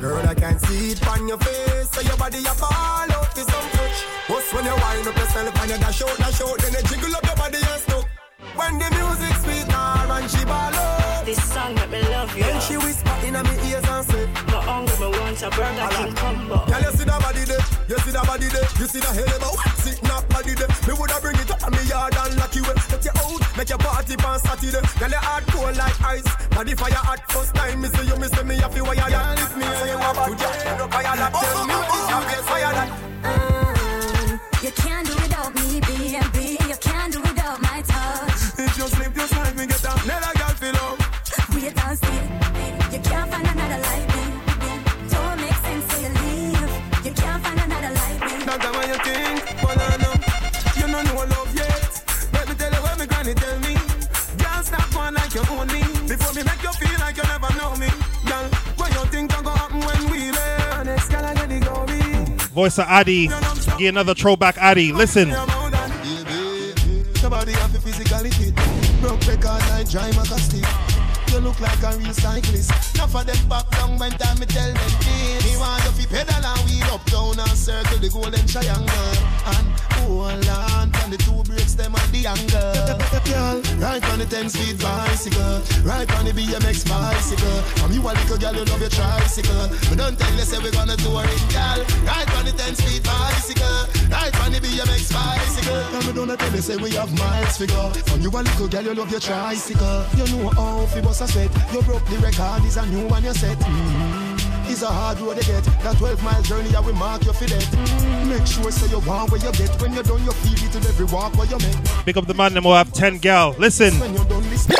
Girl, I can see it on your face, so your body a fall out for some touch. What's when you wind up yourself and you dash out, dash out, then you jiggle up your body and stuck. When the music sweet her and she ball out. This song make me love you. Then she whisper in my ears and say, My hungry, me want a Burger King combo. Girl, you you see that body there, you see that hell a what's it not body there. Me woulda bring it up on me yard and lock you in. Take you out, make your party on Saturday. Girl, you hard cold like ice, body fire hot first time. Me see you, me see me, I feel why you Girl, if me say you have to get up fire that, tell me what is your best fire that. Uh, you can't do without me, B&B. You can't do without my touch. If you sleep just like me, get up, never girl feel up. Wait and see. You can't find another like think, but know you don't know love yet. Let me tell you what me granny tell me. Girl, stop one like you own me. Before me make you feel like you never know me. Girl, what you think can go happen when we live? Next girl, I get the glory. Voice of Addy, get another throwback Addy. Listen. Somebody have a physically fit. Broke record like dry maca You look like a real cyclist. Enough of them back down when time me tell them this. Me want you fi pedal and wheel up down and circle the golden triangle. And hold on from the two brakes them and the angle. Girl, right on the 10 speed bicycle. Right on the BMX bicycle. From you a little girl, you love your tricycle. But don't tell you say we gonna tour it, girl. Right on the 10 speed bicycle. Right on the BMX bicycle. And we don't tell you say we have miles figure. From you a little girl, you love your tricycle. You know how fi bust a sweat. You broke the record, is a new one you set. Mm-hmm. It's a hard road to get. That 12 mile journey, I will mark you for that. Mm-hmm. Make sure say you want where you get. When you're done, you feel it in every walk where you make. Pick up the man, and we'll have 10 gal. Listen. When you're done, listen.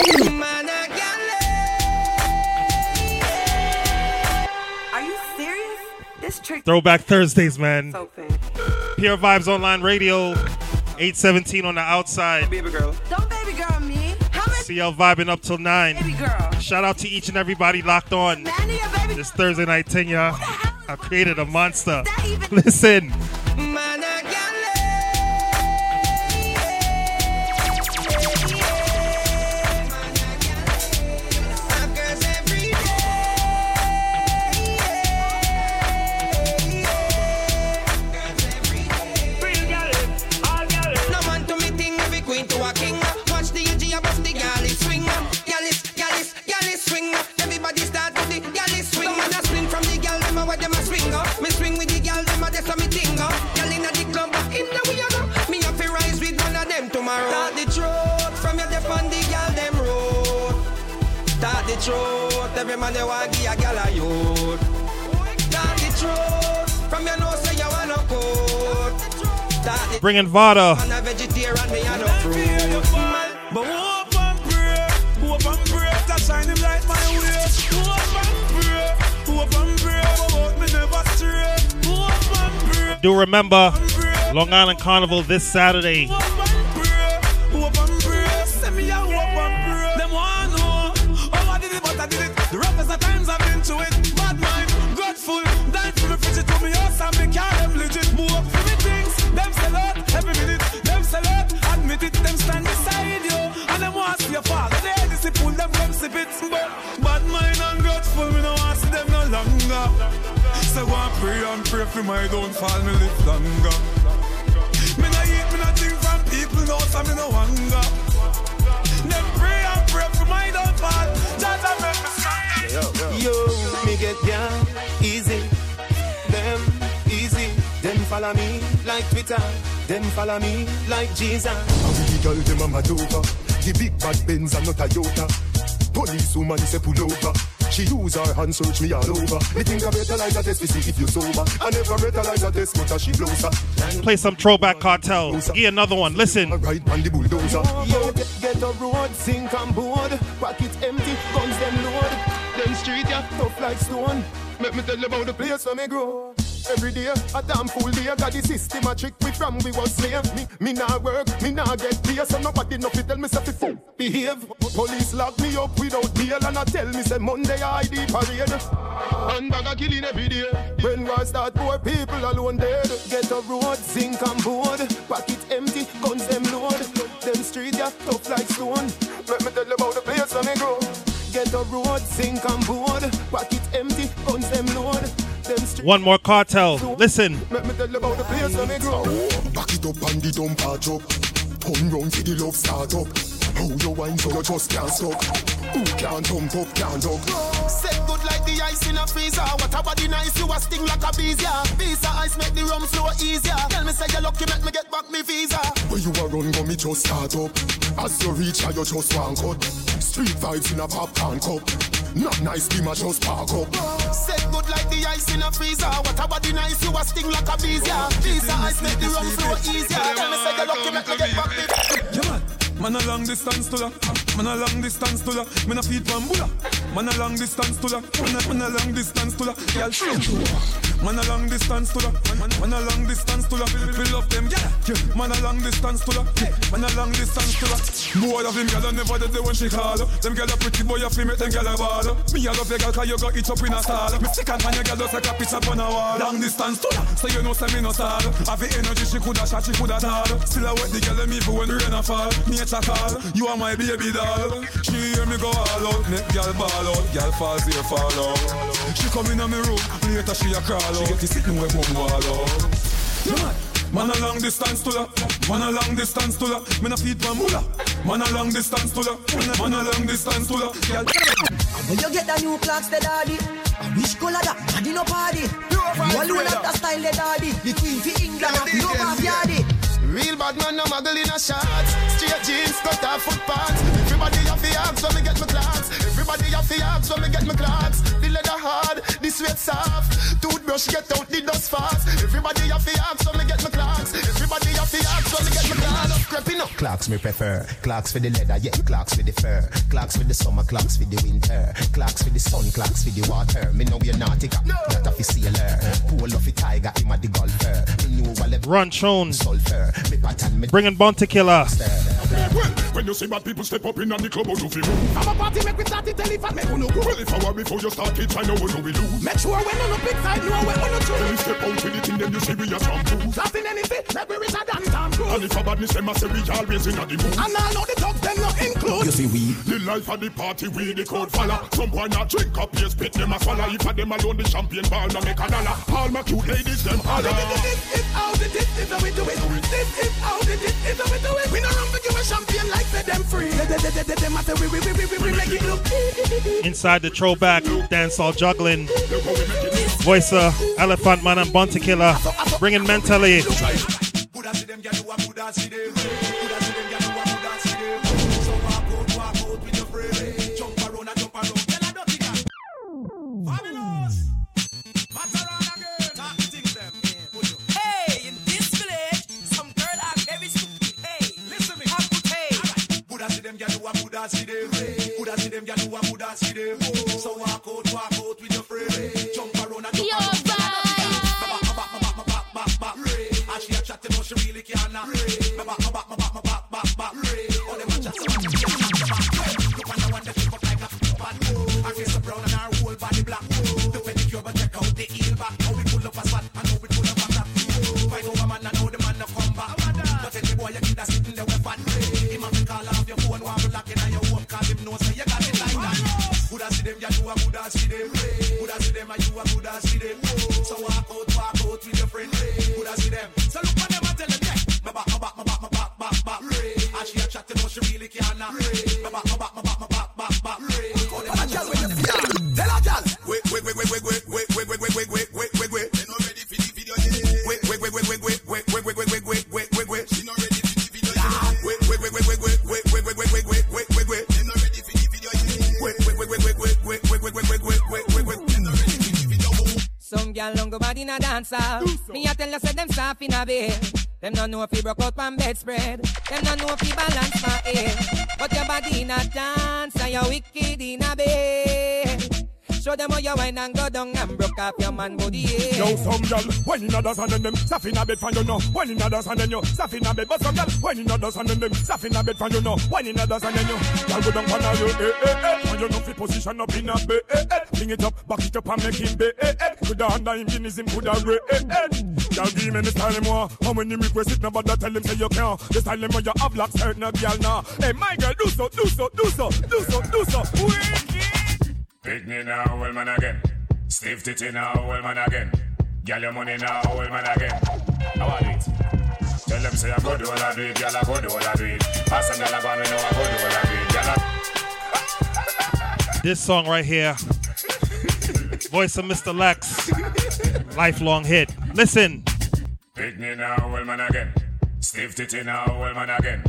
Are you serious? This trick. Throwback Thursdays, man. So. Pure Vybz Online Radio, 817 on the outside. Baby girl. Don't baby girl me. CL vibing up till 9. Shout out to each and everybody locked on. This Thursday night y'all. I created a monster. <laughs> Listen. A me. Gal inna the club, in the a go. Me have to rise with one of them tomorrow. The truth from your dep on the gal them road. The truth, every man they want give a gal a youth. The truth from your nose say you wanna coat. Start the Bringing Vada. Do remember Long Island Carnival this Saturday. Pray and pray for my downfall, me live longer. Me no eat, me no drink from people, no, so me no hunger. Them pray and pray for my downfall. Jah Jah make me strong. Yo, me get down easy. Them easy. Them follow me like Twitter. Them follow me like Jesus. And we the girl them a Madova The big bad Benz and not a Toyota Police woman say pull over She use her hand search me all over. Me think I better like a test to see if you sober. I never better like a test, but she blows her. Play some throwback cartel. Get another one. Listen. Right on the bulldozer. Yo, get, get a road, sink and board. Pocket empty, guns them load. Them street yeah, tough like stone. Make me tell you about the place where me grow. Every day, a damn full day, got the system a trick we from we was slave. Me, me nah work, me nah get pay, so nobody no fi tell me say fi fool behave. Police lock me up without bail and I tell me say Monday I ID parade. And bag a killing every day. When war start, poor people alone dead. Get a road, zinc and board, pocket empty, guns them load. Them street yeah, tough like stone. Let me tell you about the place where me grow. Get a road, zinc and board, pocket empty, guns them load. Them street One more cartel. Listen. Let me tell you about the place where me grow. Back it up and the dump patch up. Come round for the love start up. How you wine so you just can't stop. Who can't jump up, can't jump. Set good like the ice in a freezer. What a body nice, you a sting like a bees, yeah. Visa ice make the rum flow easier. Tell me say you lucky, make me get back me visa. Where you a run, go me just start up. As you reach, I you just one cut. Street vibes in a popcorn cup. Not nice, be my just park up. Set good like the ice in a freezer. What a body nice, you a sting like a bees, yeah. Visa ice make the rum flow easier. Tell me say you lucky, make me get back me. Yeah, man. Man a long distance to la, man a long distance to la, man a feed bambula. Man a long distance to la, man a, man a long distance to la, girl Man a long distance to la, man, man a long distance to la, fill up them, yeah. Man a long distance to la, man a long distance to la. Boy of him, girl, never did when she call. Them girl a pretty boy, a feel make them girl a ball. Me a love your girl 'cause you got it up in a stall. Me stick and pan your girl just like a picture on a wall. Long distance to la, so you know say me no sad. Have the energy she coulda shot, she coulda tall. Still I wet the girl me even when rain a fall. Nature call, you are my baby doll. She hear me go all out, make girl ball out, girl falls here fall out. She come in on me room, later she a crawl out. She get to sitting where mom wall out. Yeah, man. Man a long distance to la, man a long distance to la, me na feed one mula. Man a long distance to la, man a, long distance to la, girl. When you get the new clocks, the daddy. I wish color that, daddy no party. You alone have the style, the daddy. The queen for England, Yo, no DJ man CM. yardy. Real bad man, no muggle in a shorts. Straight jeans, cut off foot pants. Everybody have the axe when me get my clocks. Everybody have the axe when me get my clocks. The leather hard, the sweat soft. Toothbrush get out the dust fast. Everybody have the axe when me get clocks. Creeping up. Clocks me prefer. Clocks for the leather, yeah. Clocks for the fur. Clocks for the summer, clocks for the winter. Clocks for the sun, clocks for the water. Me know you're naughty, not a fi sailor. Pull off a tiger, him a the golfer. Me know all the Run Chone. sulfur. Me pattern, me Bringing Bounty Killer. Well, when you see bad people step up in on the club, how do you feel? Have a party, make we start it, tell if I make you no go. Well, if I were before you start it, I know we know we lose. Make sure when on the big side, know when on the When true. you step out with the thing, then you see we are shampoo. Nothing anything, make we richer than Tom Cruise. And if a badness, them a say we always in a the mood. And I know the talk, them not include. You see we The life of the party, we the code follow Some boy not drink up, yes, spit them a swallow If a them alone, the champagne ball, no make a dollar All my cute ladies, them holler This is how the this is how we do it. This is how the this is how we do it. We no run for you a champagne like say them free. Them a say we, we, we, we, we, we make it look. Inside the throwback, dancehall juggling. Voice of Elephant Man and Bounty Killer. Bringing mentally. Coulda see them, gyal, you a coulda see them. Coulda see them, gyal, you a see them. So walk out, walk out with your friend. Jump around and jump around, gyal, I don't think I'm fabulous. Matter on again, talk things them. Hey, in this village, some girl are very stupid. Hey, listen me, have good hey. Alright, see them, gyal, you a coulda see them. Coulda see them, gyal, you a see them. So walk bad in a dancer. Me a tell you say them soft in a bed. Them no know if you broke out from bedspread. Them no know if you balance my head. But your body in a dance and you wicked in a bed. Show them how you wine and go down and broke up your man body. Yeah. Yo, some gal, when in others and then them, stuff in a bed for you know. When in others and then you, stuff in a bed. But some gal, when in others and then them, stuff in a bed for you know. When in others and then you, gal go down for you, eh, eh, eh. And you know fi position up in a bed, eh, eh. Bring it up, back it up and make him bed, eh, eh. Coulda under him, Guinness him coulda re, eh, eh. Gal give him any style him want. And when him request it, tell him say you can't. The style him when you have like certain a gal now. Hey, my girl, do so, do so, do so, do so, do so. Wicked. Me now, well man again. Stiff titty now, well man again. Girl your money now, well man again. How are it? Tell them say I go do all I do it, girl I go do all I do it. Pass them girl go me know I go do all I do it, girl I. This song right here, voice of Mr. Lex, lifelong hit. Listen. Me now, well man again. Stiff titty now, well man again.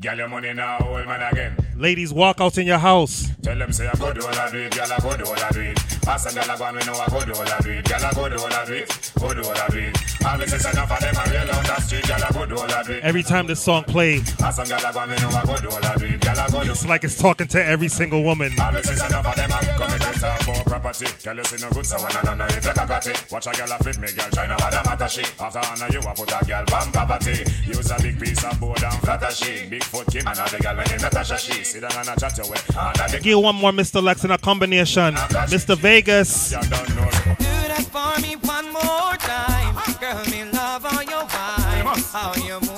Girl your money now, well man again. Ladies, walk out in your house. Tell them say I go do all I do it, girl I go do all I do it. Pass girl I go me know I go do all I do it, girl I go do all I do it, go do all I do it. All this is enough of them I real on the street, girl I go do all I do it. Every time this song plays, Pass girl I go me know I go do all I do it, girl I go do. it's like it's talking to every single woman. All this is enough of them I come and talk about property. Girl you see no good so when I know if you got it. Watch a girl a flip me, girl try no other matter she. After honor you a put a girl bam poverty. Use a big piece of board and flatter she. Big foot Kim and all girl when you Natasha she. Sit down and a chat your way. And a Give one more Mr. Lex in a combination. Mr. Vegas. Do that for me one more time. Girl, me love how you vibe. How you move your waistline.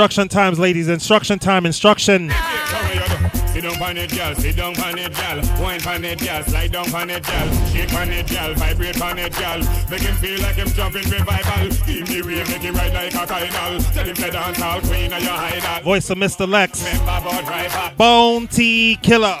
Instruction times, ladies. Instruction time. Instruction. Sit on it, girl. Sit down on it, girl. Wine on it, girl. Slide down on it, girl. Shake on it, girl. Vibrate on it, girl. Make him feel like him jumping revival. Give me way, make him ride like a cardinal. Tell him to dance all queen of your hide Voice of Mr. Lex. Remember about driver. Bounty Killer.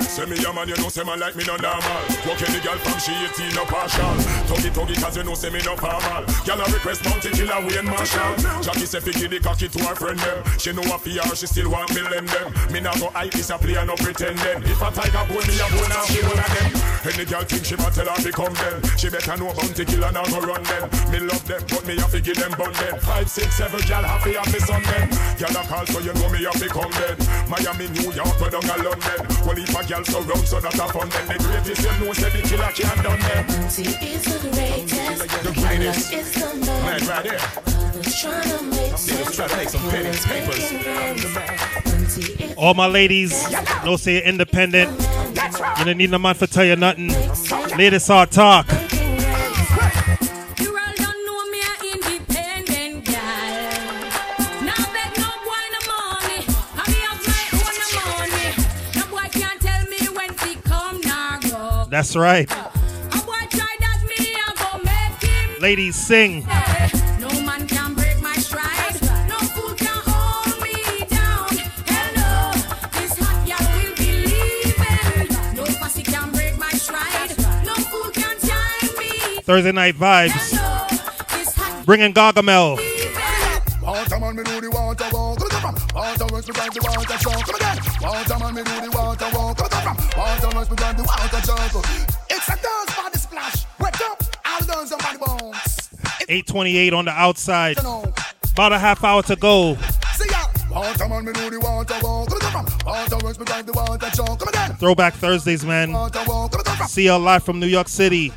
Say me a man, you know, say man like me no normal. Walk any girl from she 18 no partial. Tuggy tuggy cause you know say me no formal. Girl a request Bounty Killer Wayne Marshall. Jackie say fi give the cocky to her friend them. She know a fear, she still want me lend them. Me nah go hype this a play and no pretending. If a tiger bone me a bone and she one of them. Any girl think she tell her become them. She better know bounty killer now go run them. Me love them, but me have to give them bun them. Five, six, seven girl happy happy son them. Girl a call so you know me have to come then. Miami, New York, we down a London. Well if a girl so round so that a fun then. The greatest you know say the killer can't done them. Bounty is the greatest. The greatest. It's the Man, right here. I was trying to make sense. trying to make some pennies, papers. Bounty is All my ladies, no say you're independent. You don't need no man for tell you nothing. Ladies all talk. That's right. Ladies, sing. know Thursday night vibes. Bringing Gargamel. The. It's a dance splash. Wake up, all the and body bones. 828 on the outside. About a half hour to go. The. Throwback Thursdays, man. See you live from New York City.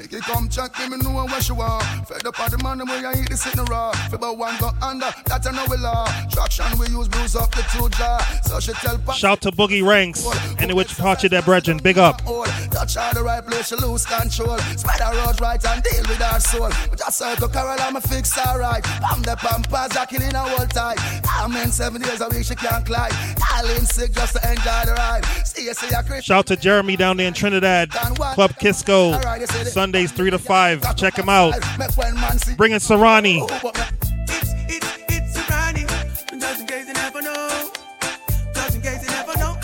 Nicky come check me, me know where she are. Fed up on the man, where I eat the sitting raw. Fibber one go under, that I know we law. Traction we use, bruise up the two jaw. So she tell pa- Shout to Boogie Ranks. Any which part you there, brethren. Big up. Touch her the right place, she lose control. Spread Spider road right and deal with her soul. We just circle Carol, I'm fix her right. Bam the pampers, are killing her whole time. I'm in seven days a week, she can't climb. All in sick just to enjoy the ride. See you, see ya, Chris. Shout to Jeremy down there in Trinidad. Club Kisco. Sundays 3 to 5. Check him out. Serani. Just in case you never know. Just in case you never know.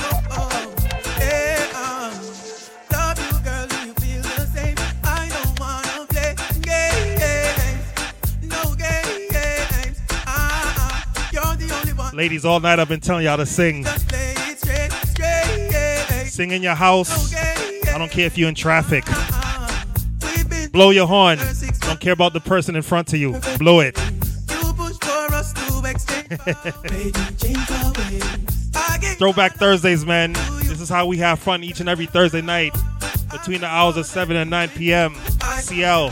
Hey, love you, girl. Do you feel the same? I don't wanna play games. No games. You're the only one. Ladies, all night I've been telling y'all to sing. Sing in your house. I don't care if you're in traffic. Blow your horn. Don't care about the person in front of you. Blow it. <laughs> Throwback Thursdays, man. This is how we have fun each and every Thursday night between the hours of 7 and 9 p.m. CL.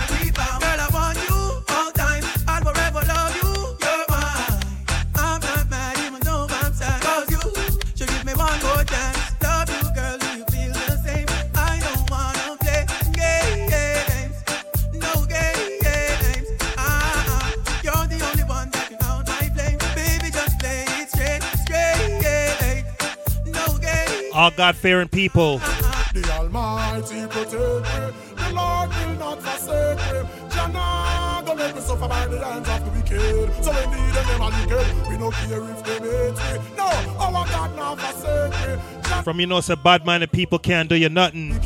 God fearing people. The Almighty protect me. The Lord will not forsake me. Jana, don't let me suffer by the hands of the wicked. So when need them, them are wicked. We no care if they hate me. No, our God not forsake me. From you know, it's a bad minded people can't do you nothing.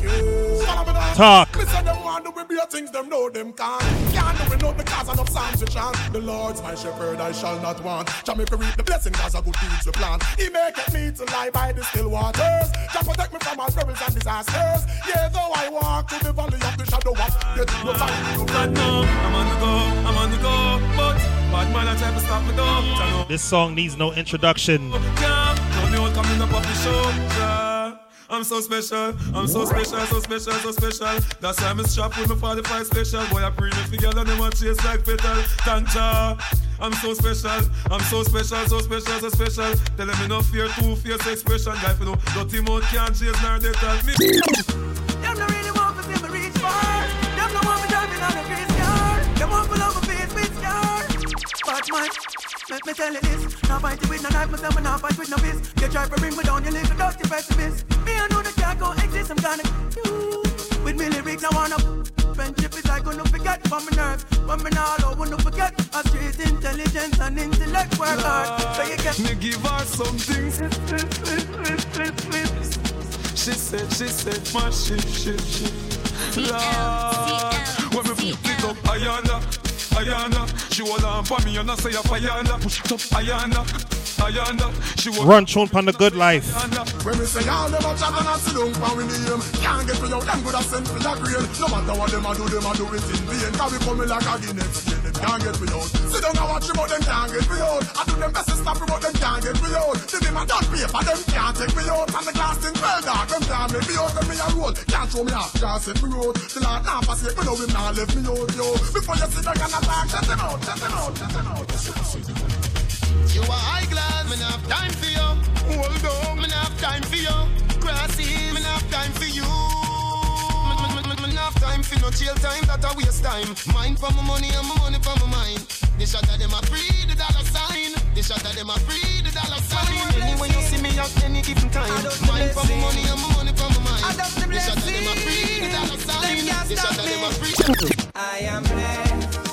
Talk. Listen, them want to be things them know them can't. Can't do it, not because enough psalms to chant. The Lord's my shepherd, I shall not want. Shall make me reap the blessing as a good deeds we plan. He maketh me to lie by the still waters. Shall protect me from all troubles and disasters. Yeah, though I walk through the valley of the shadow of death, no time to Right now, I'm on the go, I'm on the go, but bad man I try to stop me though. This song needs no introduction. can't, don't know coming up off the show. Yeah. I'm so special, I'm so special, so special, so special. That's why I'm strapped with my 45 special. Boy, I bring it together, them want chase like petal. Thank ya. I'm so special, I'm so special, so special, so special. Tell them enough fear, two fierce expression. Guy, you know, dirty mouth can't chase, nor they tell me. Them no really But man, let me tell you this. Now fight it with no knife, myself and now fight with no fist. You try to bring me down, you little dirty pessimist. Me I know that can't go exist, I'm gonna you. With me lyrics, I wanna Friendship is like gonna forget from my nerves. But me now I wanna forget. A straight intelligence and intellect work hard. So you get Me give her something. She said, she said, my shit, shit, shit. Lord, when me put it up, Ayana, Ayana, she hold on for me and I say, Ayana, push it up, Ayana, Ayana, she hold Run tune on the good life. When we say all them a chat and a sit down for we name Can't get me out, them good a send for your grain No matter what them a do, them a do it in vain. We coming like a Guinness them can't get me out. Sit down and watch me, but them can't get me out. I do them best to stop me, but them can't get me out. Them a paper, them can't take me out. And the glass thing well dark, them can't make me out. When me a roll, can't show me off, can't set me road. The Lord not forsake me, know him not left me out, yo. Before you sit down and out, out, out You are high glass, me not have time for you. Hold on, me not have time for you. Crossy, me not have time for you. Me, me, me, me, me not have time for no jail time, that a waste time. Mine for my money and my money for my mind. The shot of them a free the dollar sign. The shot of them a free the dollar sign. Anyway you see me at any given time. Mine for my money and my money for my mind. The shot of them a free the dollar sign. The shot of them a free. I am blessed.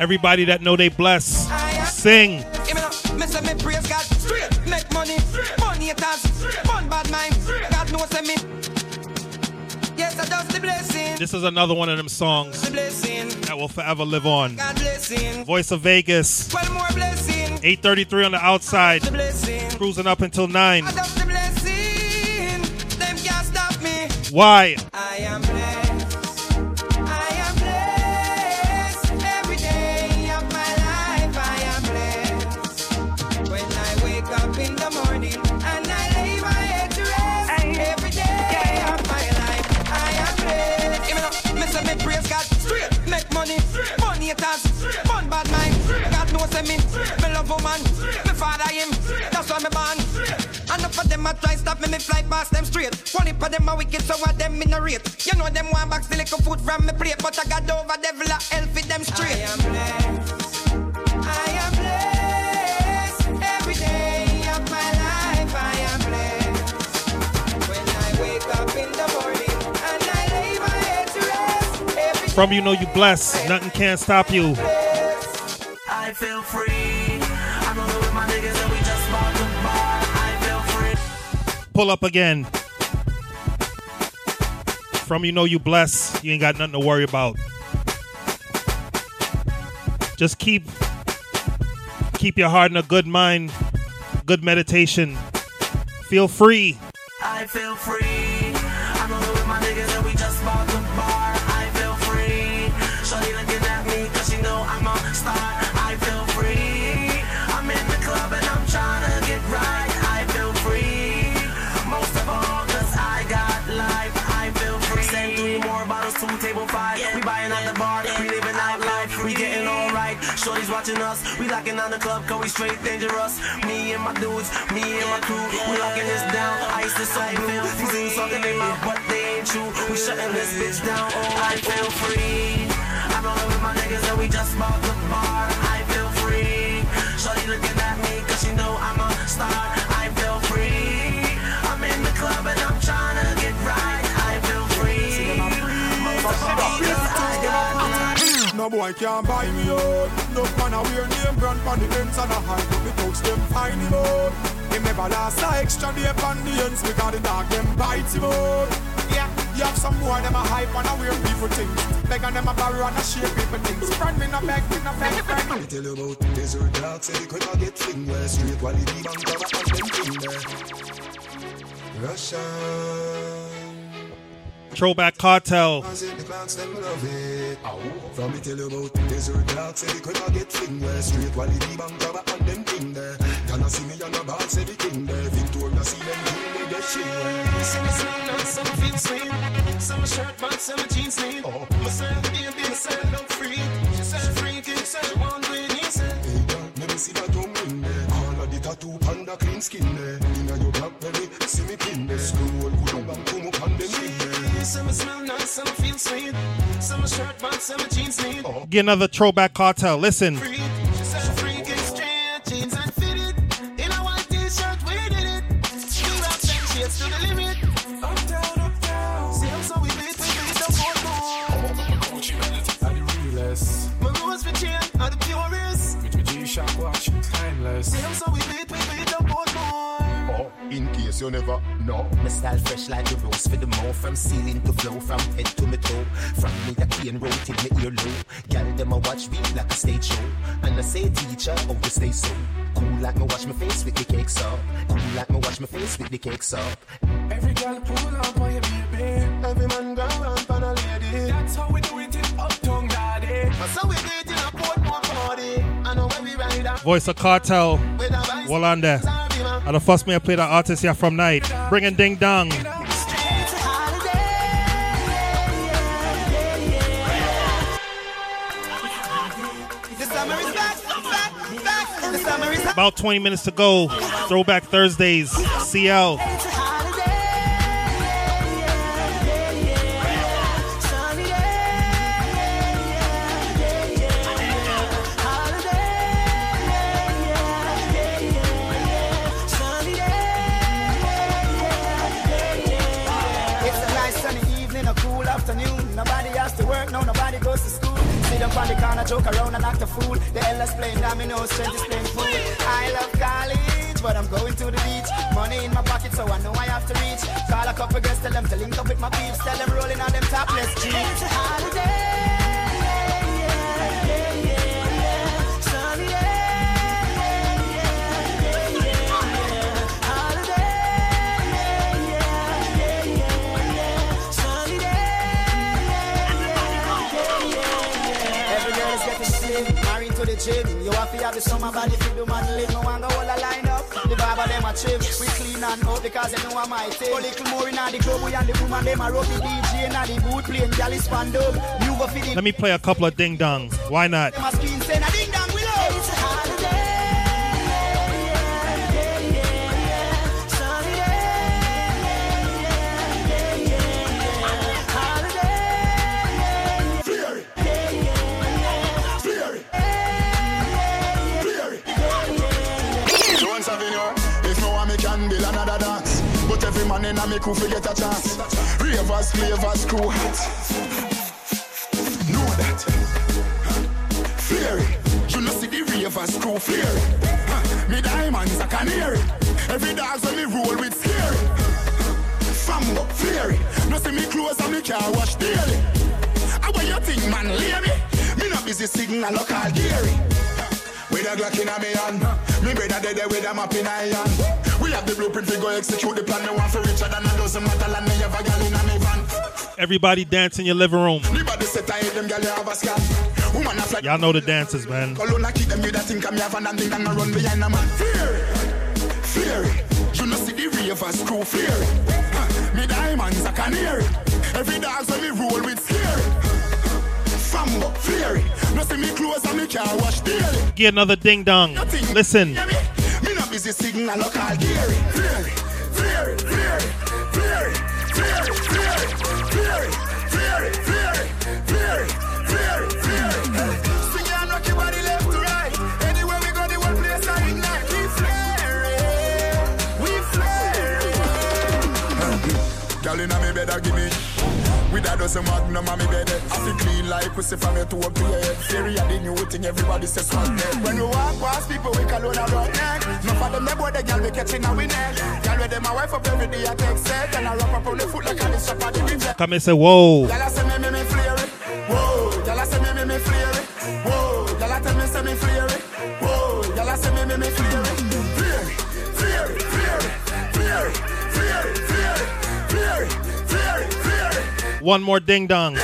Everybody that know they bless, sing. Give me now, me say me praise God straight, make money, money it has, fun bad mind. God knows say me. Yes, I just the blessing, This is another one of them songs the blessing, that will forever live on. Voice of Vegas, Well, more blessing, 833 on the outside, cruising up until 9. I just the blessing. Them can't stop me. Why? I am blessed. I am blessed. Every day of my life, I am blessed. When I wake up in the morning and I lay my head to rest. Every day of my life, I am blessed. Give me now, me praise God make money, money it has, fun bad mind. God knows me, that's why me born. Enough of them a try stop me, me fly past them straight. One heap of them a wicked, so what them in a rate. You know them want back the little food from me plate, but I got over devil a hell for them straight. I am blessed. I am blessed. Every day of my life, I am blessed. When I wake up in the morning and I lay my head to rest. Every From you know you blessed, nothing can stop you. I feel free. Pull up again. From you know you bless, you ain't got nothing to worry about. Just keep keep your heart in a good mind, good meditation. Feel free. I feel free. Us. On the club cause we straight dangerous. Me and my dudes. Me and my crew. We locking this down. Ice is so blue. These dudes talking they mouth but they ain't true. We shutting this bitch down. Oh, I feel free. I'm rolling with my niggas and we just bought the bar. I feel free. Shorty looking at me cause she know I'm a star. No boy can't buy me out. No man a wear name brand pon the Benz and a high me touch them find him out. Him never last a extra day pon the ends because the dog them bites him out. Yeah, you have some boy them a hype and a weird people things. Beg and them a borrow and a share people things. Friend me no beg, me no beg, friend. Me tell you about desert dogs, say they could not get fling where straight the bank cover and them there. Russia. It. Ow. From me tell you about desert dogs, say they could not get fling straight while the bank cover and them thing there. Gonna see me on the box, everything there. Victoria see them king, they get shit. Some smell nice, some feel sweet. Some shirt, but some jeans neat. Oh. Myself, baby, myself, look free. She said freaky, said she want to eat. Hey girl, let me see that tongue ring there. All of the tattoo panda clean skin there. Inna your blackberry, see me pin there. Scroll good up and come up Get another throwback Kartel. Listen. She said freaky, straight jeans and fitted. In a white t-shirt, we did it. You rock them shades to the limit. Uptown, uptown. See how so we beat, we beat the fourth Are the realest. My rose for chain are the purest. With your watch, timeless. See how so we beat, we beat the fourth Oh, in case you never know. My style fresh like the rose for the mouth From ceiling to flow, from head to my toe From me a cane road till me ear low Girl them a watch me like a stage show And I say teacher, oh you stay so Cool like me wash my face with the cakes up Cool like me wash my face with the cakes up Every girl pull up on your baby. Every man go round for a lady. That's how we do it in Uptown, daddy. So we do it in a Portmore party. I know when we ride up. Vybz Kartel. Well on there. And the first me I play that artist here from night. Bringing ding dong. About 20 minutes to go. Throwback Thursdays. CL. On the corner, joke around and act a fool. The elders playing dominoes, strength is playing fool. I love college, but I'm going to the beach. Money in my pocket, so I know I have to reach. Call a couple girls, tell them to link up with my peeps. Tell them rolling on them topless jeans. It's a holiday. Gym. You have to have the summer body for the. No one go all a line up. The barber them a trim. We clean and out because they know I'm my. A little more in the club, we and the woman them a rub the DJ and the boot playing galley. You go for the Let me play a couple of ding dongs. Why not? Man in a me crew fi get a chance. Ravers, flavors, crew hot. Know that. It. You know see the ravers crew. Huh. Me diamonds a canary. Every dog when me roll with scary. Fambo, flare it. No see me clothes and me car wash daily. How what you think, man? Leave me. Me no busy signal local Gary. With a Glock in a me hand Me brother dead with a map in a hand have the blueprint, we go execute the plan. Me want for richer than a dozen metal and me have a gal in a van. Everybody dance in your living room. Y'all know the dances, man. You know see the ravers crew fear. Me diamonds I can Every dog's when me roll with scare Fambo, fear. No see me clothes and me car wash daily. Get another ding dong. Listen. Yeah, signal, local Gary, Gary, Gary, Gary. With a dozen magnum on me bed. I feel clean like pussy from your toe up to your head. Fairy a the new thing everybody says smart neck When we walk past people we call on a rock neck. No for them they boy the girl we catching a we neck Girl with them a wife up every day I take set. And I wrap up on the foot like a shop at the DJ Come and say, whoa. Y'all say me One more ding dong.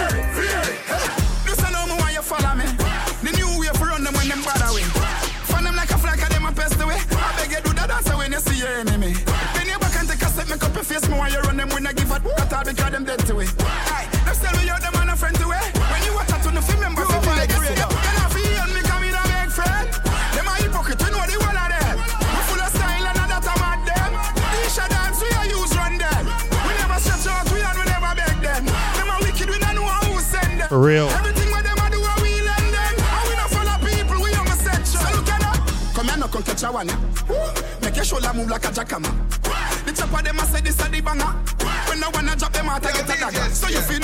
Real. Everything what them a do, a we lend them. And we not follow people, we on a section. So look at that. Come here, no come catch a one. Make your shoulder move like a jackhammer. The chopper them a say this a the banger. When no one a drop them out, I get a dagger. So you feel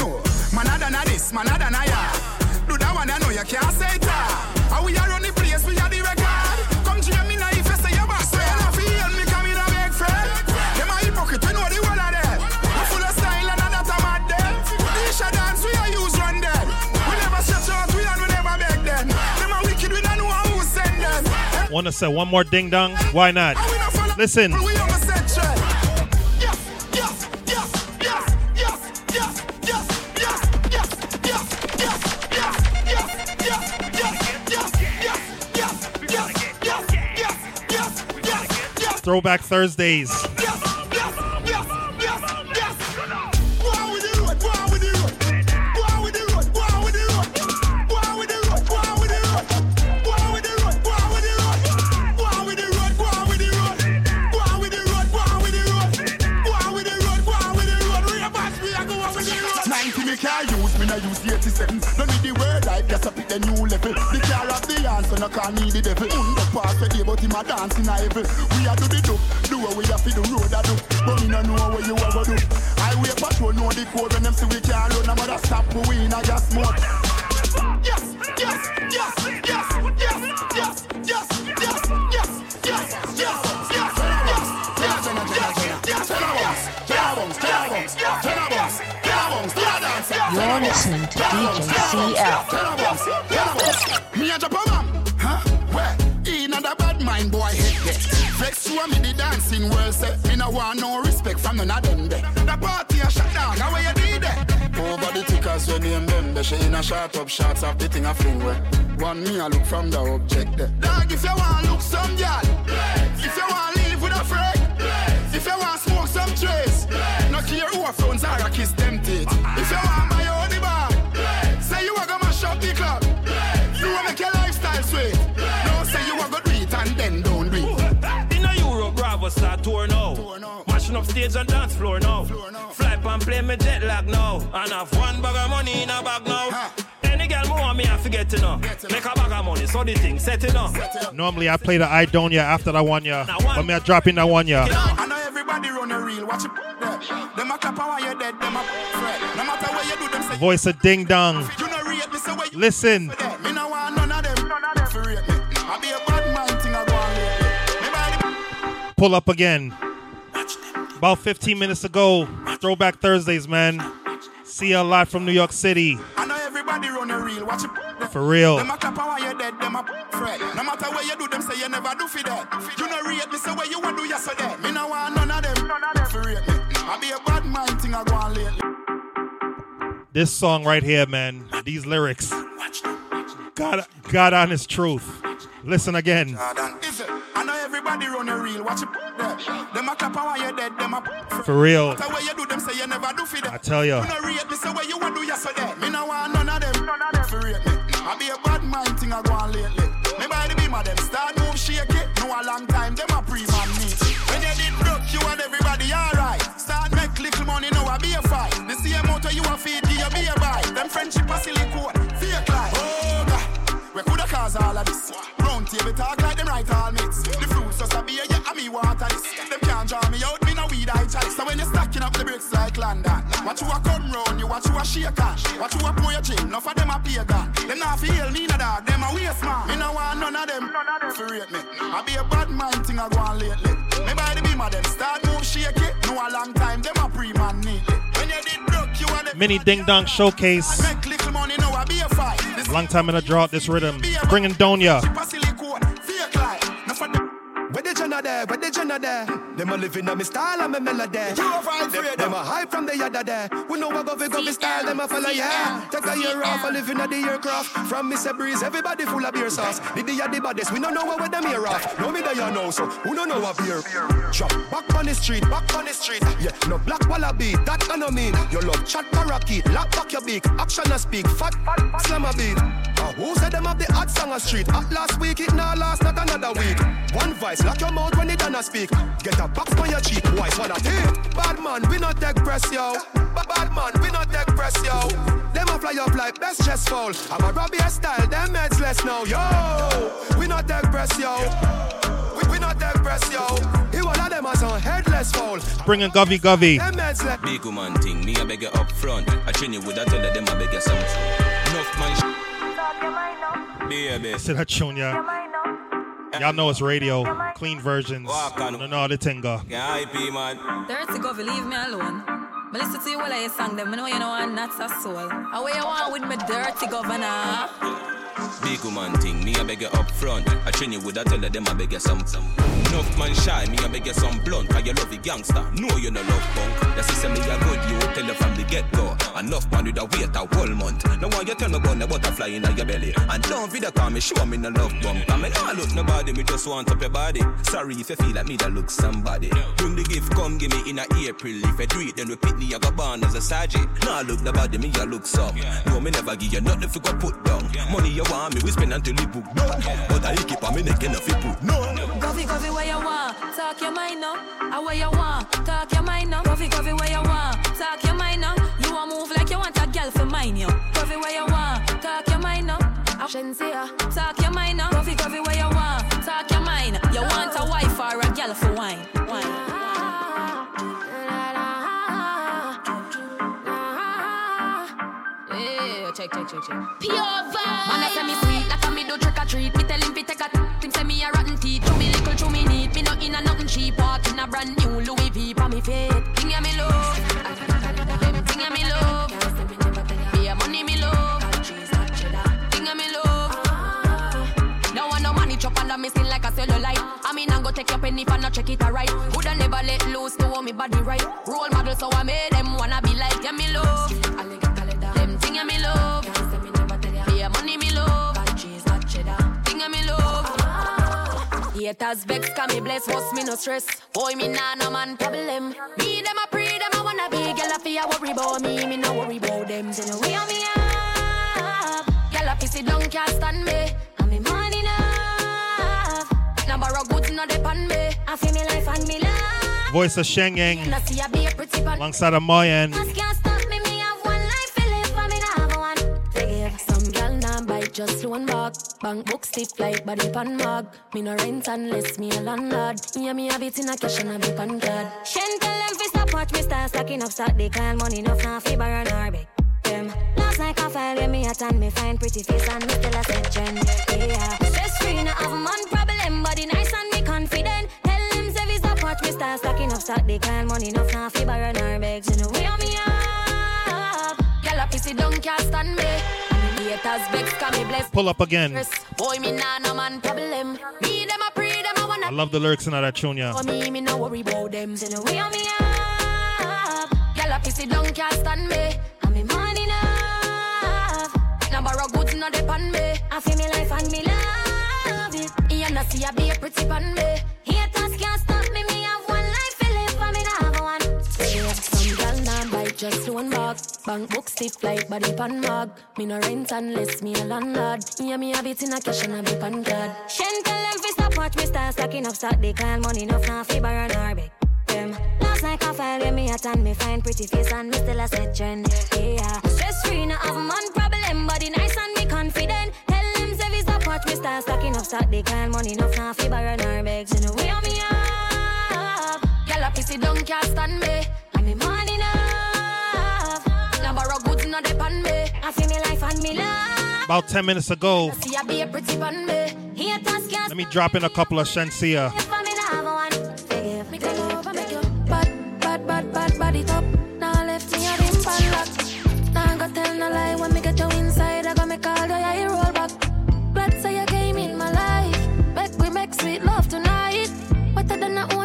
Want to say one more ding dong? Why not? Listen. We on call me the devil the day, but him a dancing a heaven We a do the do, do what we have to do road a do But me no know what you ever do Highway patrol know the code when them see we can't run No matter stop, we in a gas yes, yes, yes, yes, yes, yes, yes, yes, yes, You're listening to DJ CL. Want no respect from none of them there. The party a shut down, now where you did there? Over the tickers when name them there. She in a shot up shots of the thing a fling where. One me a look from the object there. Dog, if you want look some girl, if you want live with a friend, if you want smoke some trace, no care who a phones are a kiss them now. Mashing up stage and dance floor now. Fly and play me jet lag now. And have one bag of money in a bag now. Any girl more want me, I forget to know. Make a bag of money, so the thing set it up. Normally I play the I don't ya after that one ya. But me I drop in that one ya. I know everybody run a reel. Watch it. Them a clap while you're dead. Them a fret. No matter what you do, them say Voice of ding dong. you no rate me. Say where you Listen. Me no want none of them. None of them for rate me. I be a bad mind thing I go on lately. Me buy the Pull up again. About 15 minutes ago. Throwback Thursdays, man. See you a lot from New York City. I know everybody run a reel. Watch it. For real. Them a clap while you're dead, them a fret. No matter where you do, them say you never do for that. You know rate me, say where you want do yesterday. Me no want none of them. None of them for rate me. I be a bad mind thing I go on lately. This song right here, man. These lyrics. God, God honest truth. Listen again. Is it? I know everybody run a reel. Watch it. There. Them a clap while you're dead, them a. For real. No matter where you do, them say you never do for that. I tell ya. You know rate me, say where you want do yesterday. Me no want none of them. None of them for rate me. I be a bad mind thing I go on lately. Me by the beam of them start move shake it. No a long time, them a pre-man me. When you did broke, you and everybody alright. Start make little money, now I be a fight. The same motor you a feed, give you be a buy. Them friendship a silicone, fake life. Oh God, we coulda cause all of this. Round table talk like them right all mates. Water this. Them can't draw me out, me no weed I chalice. So when you stacking up the bricks like London, watch you a come round, you watch you a shake cash. Watch you a pour your chin, enough of them a pagan. Them not feel me no dog, them a waste man. Me no want none of them, none of them for rate me. I be a bad mind thing I go on lately. Me by the beam of them start move shake it. No a long time, them a pre-man neatly. When you did broke, you and them Mini Ding Dong Showcase. make little money, now I be a fight. Long time in a drought, this rhythm. Bringing Donya. Jenna there? Where the Jenna there? Them a living on me style and me melody. You a fight Them, for them them. a hype from the yada there. We know what go fi go fi style. Them a follow yeah. Take a year off a living at the aircraft. From Mr. Breeze, everybody full of beer sauce. Did the day the baddest, we don't know what them here off. No me that you know, so who don't know a beer? Drop back on the street, back on the street. Yeah, no black wallaby, that I know mean. You love chat parakeet, lock back your beak. Action a speak, fat, fat slam a beat. Who said them have the hot song a street? At last week, it now last, not another week. One voice, lock your mouth when it done a speak. Get a box on your cheek, voice wanna take. Bad man, we not take press, yo. Bad man, we not take press, yo. Them a fly up like best chest fall. I'm a Robbie style, them heads less now, yo. We not take press, yo. We, we not take press, yo. He one of them as on headless fall. Bringing Govy Govy. Them heads less. Big woman thing, me a beg you up front. I train you with a tell them I beg you something. Enough man. Sh- Baby. Sit that tune, yeah. Y'all know it's radio. Clean versions. No, no, the tinga. Yeah, IP man. Dirty Govy, leave me alone. Me listen to you while I sing them. Me know you know I'm not a soul. How you want with me dirty governor? Big woman thing, me a beg you up front. I train you with a tell them I beg you something. Enough man shy, me a beg you some blunt. Cause you love the gangster, know you no love punk. The system me a good, you tell you from the get go. Enough man with a wait a whole month. Now why you tell me about the butterfly in your belly? And don't video call me, show me no love bump. I mean, I look nobody, me just want up your body. Sorry if you feel like me that look somebody. Bring the gift, come give me in a April. If you do it, then repeat me, I go born as a sergeant. Now look nobody, me I look some. No, me never give you nothing if you go put down. Money you want me, we spend until you book done. But I keep on me neck enough you put no. Govy, Govy, where you want? Talk your mind now. I where you want? Talk your mind now. Govy, Govy, where you want? Girl yo. Govy, where you want? Talk your mind now. Say. Talk your mind now. Govy, Govy, where you want? Talk your mind. You want a wife or a girl for wine? Wine. Check, check, check, check. Pure vibe. Man, I say me sweet, like a me do trick or treat. Me tell him fi take a t- him say me a rotten teeth. Chew me little, chew me neat. Me no in a nothing cheap. Walk in a brand new Louis V pa me feet. Thing ya me love, thing ya me love. A cellulite. I mean I go take your penny if I not check it alright. Woulda never let loose to hold me body right. Role model so I made them wanna be like ya me love. Them thing ya me love. Be a money me love. Thing ya me love. Haters vex, can me bless, what's me no stress. Boy, me nah no man problem. Me them a pray, them a wanna be. Girl, I feel worry about me, me no worry about them. No way on me up. Girl, I sit down, can't stand me. Borrow goods, no depend me. I feel me life and me love. Voice of Sheng Yang. Now see I be a pretty pan. Alongside of Moyen. Cause can't stop me, me have one life to live, and me nah have one to give. Some girl nah bite, just loan back. Bank book stiff like body pan mag. Me no rent unless me a landlord. Yeah, me have it in a cash and a on card. Shen tell them fi stop watch me start stacking up stock. They call money enough now fi borrow beg. Them last night I with me at and me find pretty face and me still a gen. Yeah, stress free no have man problem, body nice and me confident. Tell them say stop watch me start stacking up stock. They call money enough now fi borrow nor beg. So no way on me up. pussy don't can't stand me. And me haters vex, cause me blessed. Pull up again. Boy, me nah no man problem. Me them a pre, them a wanna. I love the lyrics in that tune, yeah. For me, me no worry about them. Say way on me up. Girl, a pussy don't can't stand me. Me money enough. Now borrow goods, no depend me. I feel me life and me love it. You know see a be a pretty pan me. Haters can't stop me. Me have one life to live, and me not have one. Some girl nah bite just one bag. Bank book stiff like body pan mag. Me no rent unless me a landlord. Yeah, me have it in a cash and a be pan card. Shen tell them fi stop watch me start stacking up stock. They call money enough now fi borrow beg them. Last night I where me at and me find pretty face and me still a set trend. Yeah, stress free no have man problem, body nice and me confident. Tell them say fi watch me start stacking up stock. They call money enough now fi borrow nor beg. So no way on me up. Girl a pissy don't can't stand me. And me money enough. Now borrow goods no depend me. I feel me life and me love. About 10 minutes ago, See I be a pretty pan me. Haters can't let me drop in a couple of Shenseea.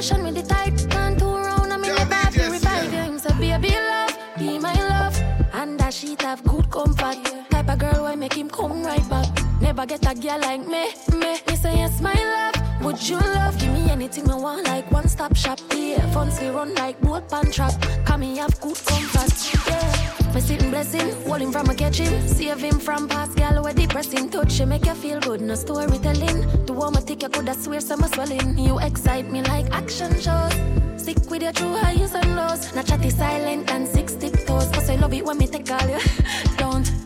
Ocean with the tide. Turn two round and me never have to revive you. Him say baby love, be my love. And that sheet have good comfort. Type of girl why make him come right back. Never get a girl like me, me. Me say yes, my love. Would you love? Give me anything I want, like one stop shop. Yeah, we run like boat pan trap. Come me have good comfort. Yeah, me sitting blessing, hold him from a catching, save him from past gal where depressing. Touch she make you feel good, no storytelling. Do all my tick, you coulda swear some swelling. You excite me like action shows. Stick with your true highs and lows. Not chatty silent and six tiptoes. Cause I love it when me take all you. <laughs> Don't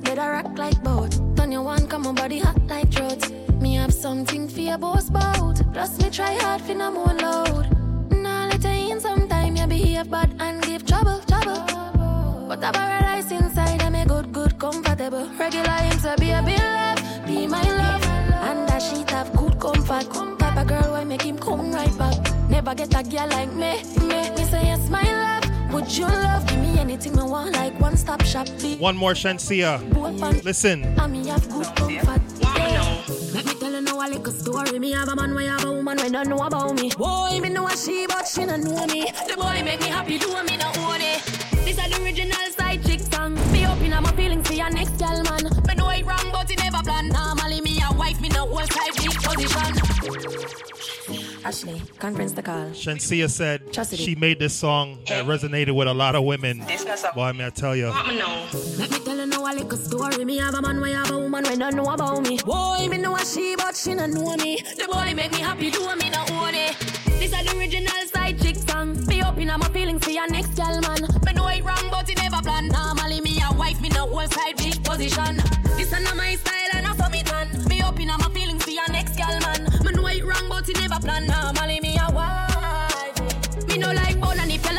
big down I rock like boat. Turn your one, come on body hot like throat. Me have something for your boss bout. Plus me try hard for no more load. Now let you in sometime you behave bad and give trouble, trouble. But a paradise inside and me good, good, comfortable. Regular him say be a be love, be my love. And that sheet have good comfort. Type of girl why make him come right back. Never get a girl like me, me. Me say yes, my love. Would you love? Give me anything I want, stop shop. One more Shenseea. Listen. and me have good comfort. Yeah. Let me tell you now a little story. Me have a man, we have a woman, we don't know about me. Boy, me know a she, but she don't know me. The boy make me happy, do me not own it. This is the original side chick song. Me open up my feelings for your next girl, man. Me know it wrong, but it never plan. Normally me a wife, me no whole side big position. Ashley, conference the call. Shenseea said Chastity. she made this song that resonated with a lot of women. Boy, may I tell you. Let me tell you now a little story. Me have a man, we have a woman, we don't know about me. Boy, me know a she, but she don't know me. The boy make me happy, do me not own it. This is the original side chick song. Me open up my feelings for your next girl, man. Me know it wrong, but it never plan. Normally me a wife, me no whole side big position. This is not my style and I for me done. Me open up my feelings for your next girl, man. It wrong, but it never plan. Normally me a wife. Me no like bone and if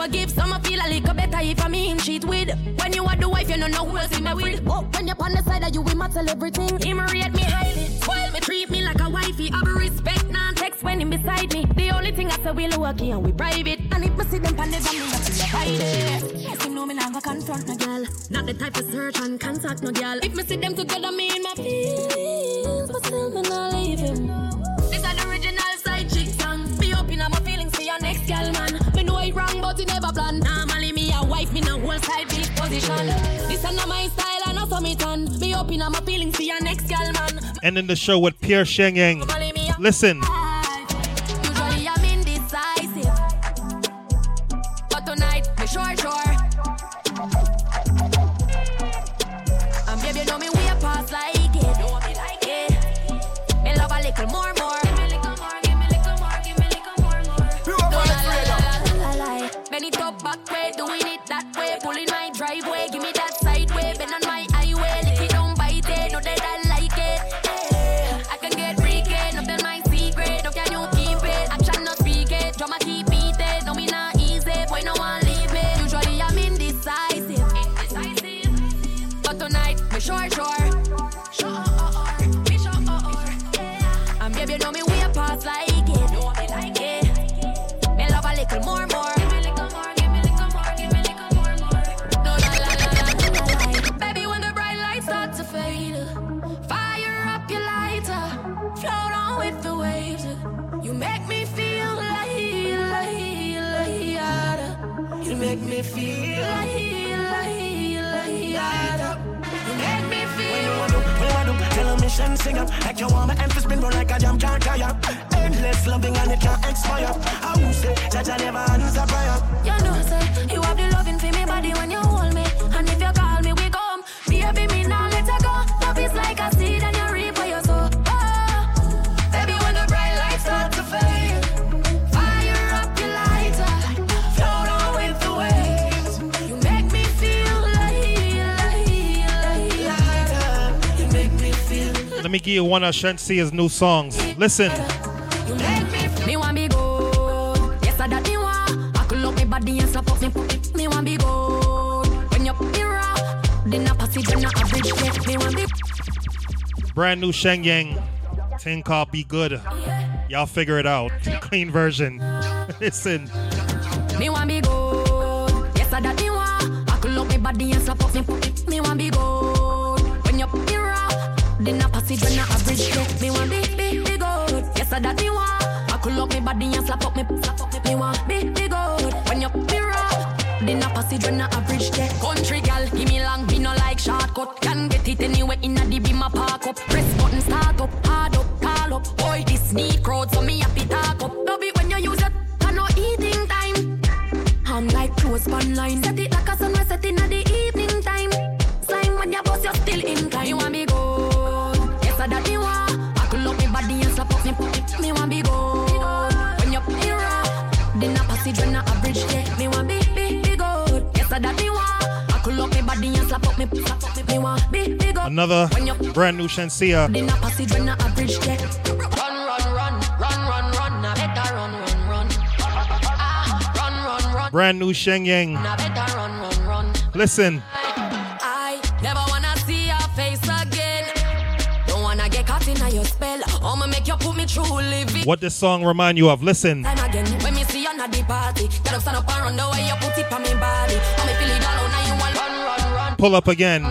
forgive Some I feel a little better if I mean cheat with. When you are the wife you don't know who else in my with But when you're on the side of you we matter everything. Him rate me highly Spoil me treat me like a wifey. Have a respect non text when him beside me. The only thing I say we low key and we private. And if me see them pan the me not to hide Yes know me not confront no girl Not the type of search and contact no girl If me see them together me in my feelings But still me not leave him This is the original It wrong, but never plan. Normally me a wife, me no whole side big position. This is not my style, and saw me turn. Be open up my feelings for your next girl, man. Ending the show with Pierre Shenseea. Listen. You want my emphasis spin run like a jam can't tire. Endless loving and it can't expire. I will say, Jaja never Let me give you one of Shenseea's new songs. Listen. Me, want be. Yes, I that me want. I could love me body and slap up me. Me want be. When you put me raw, then I pass it when I average it. Me want be Brand new Shenseea. Thing called Be Good. Y'all figure it out. <laughs> Clean version. <laughs> Listen. Me want be I that me want. I could love me body and slap up me slap up me. Want be be good. When you me raw, then I pass it when I average it. Country gal, give me long, be no like shortcut. Can get it anywhere in a beam a park up. Press button start up, hard up, call up. Boy, this need crowd, so me happy talk up. Love it when you use it, I no eating time. I'm like close one line. Set it like Ah, brand new run. Brand new Shenseea. I better run, run, run. Listen. I never wanna see your face again. Don't wanna get caught in your spell. I'ma make you put me through living. What this song remind you of? Listen. Time again, when me see you at the party, get up, stand up and run the way you put it on me body. I'ma feel it all now. You want run, run, run, Pull up again.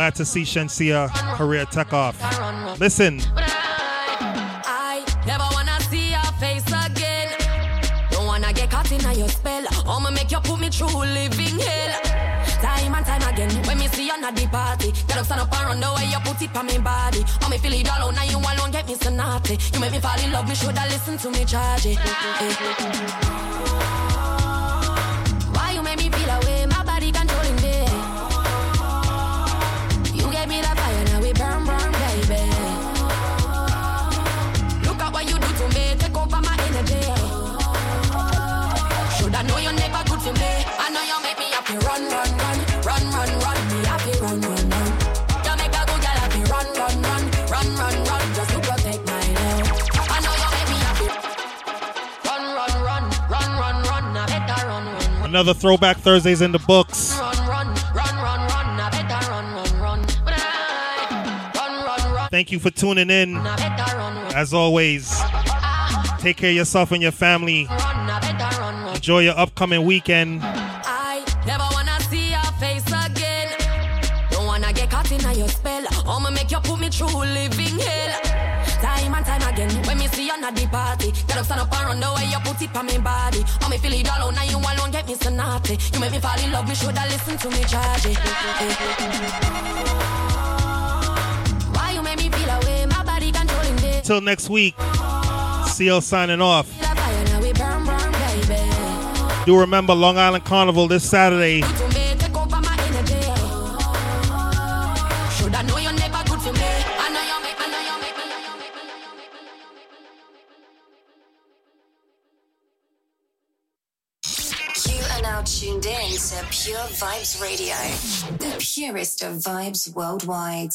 Glad to see Shenseea career take off. Listen. I never wanna see your face again. Don't wanna get caught in your spell. I'ma make you put me through living hell. Time and time again, when me see you at the party, get up, stand up and run the way you put it on me body. I'ma feel it all now. You alone get me so naughty. You make me fall in love. Me shoulda listen to me charge it. Eh, eh, eh. Another throwback Thursdays in the books. Run, run, run, Thank you for tuning in. I better run, run. As always, take care of yourself and your family. Run, I better run, run. Enjoy your upcoming weekend. Stand up and run the way you put it on me body. I'ma feel it all out now. You alone get me so naughty. You make me fall in love. Me shoulda listen to me charge it. Why you make me feel away? My body controlling. Till next week, CL signing off. The fire now we burn, burn, baby. Do remember Long Island Carnival this Saturday. Radio, the purest of vibes worldwide.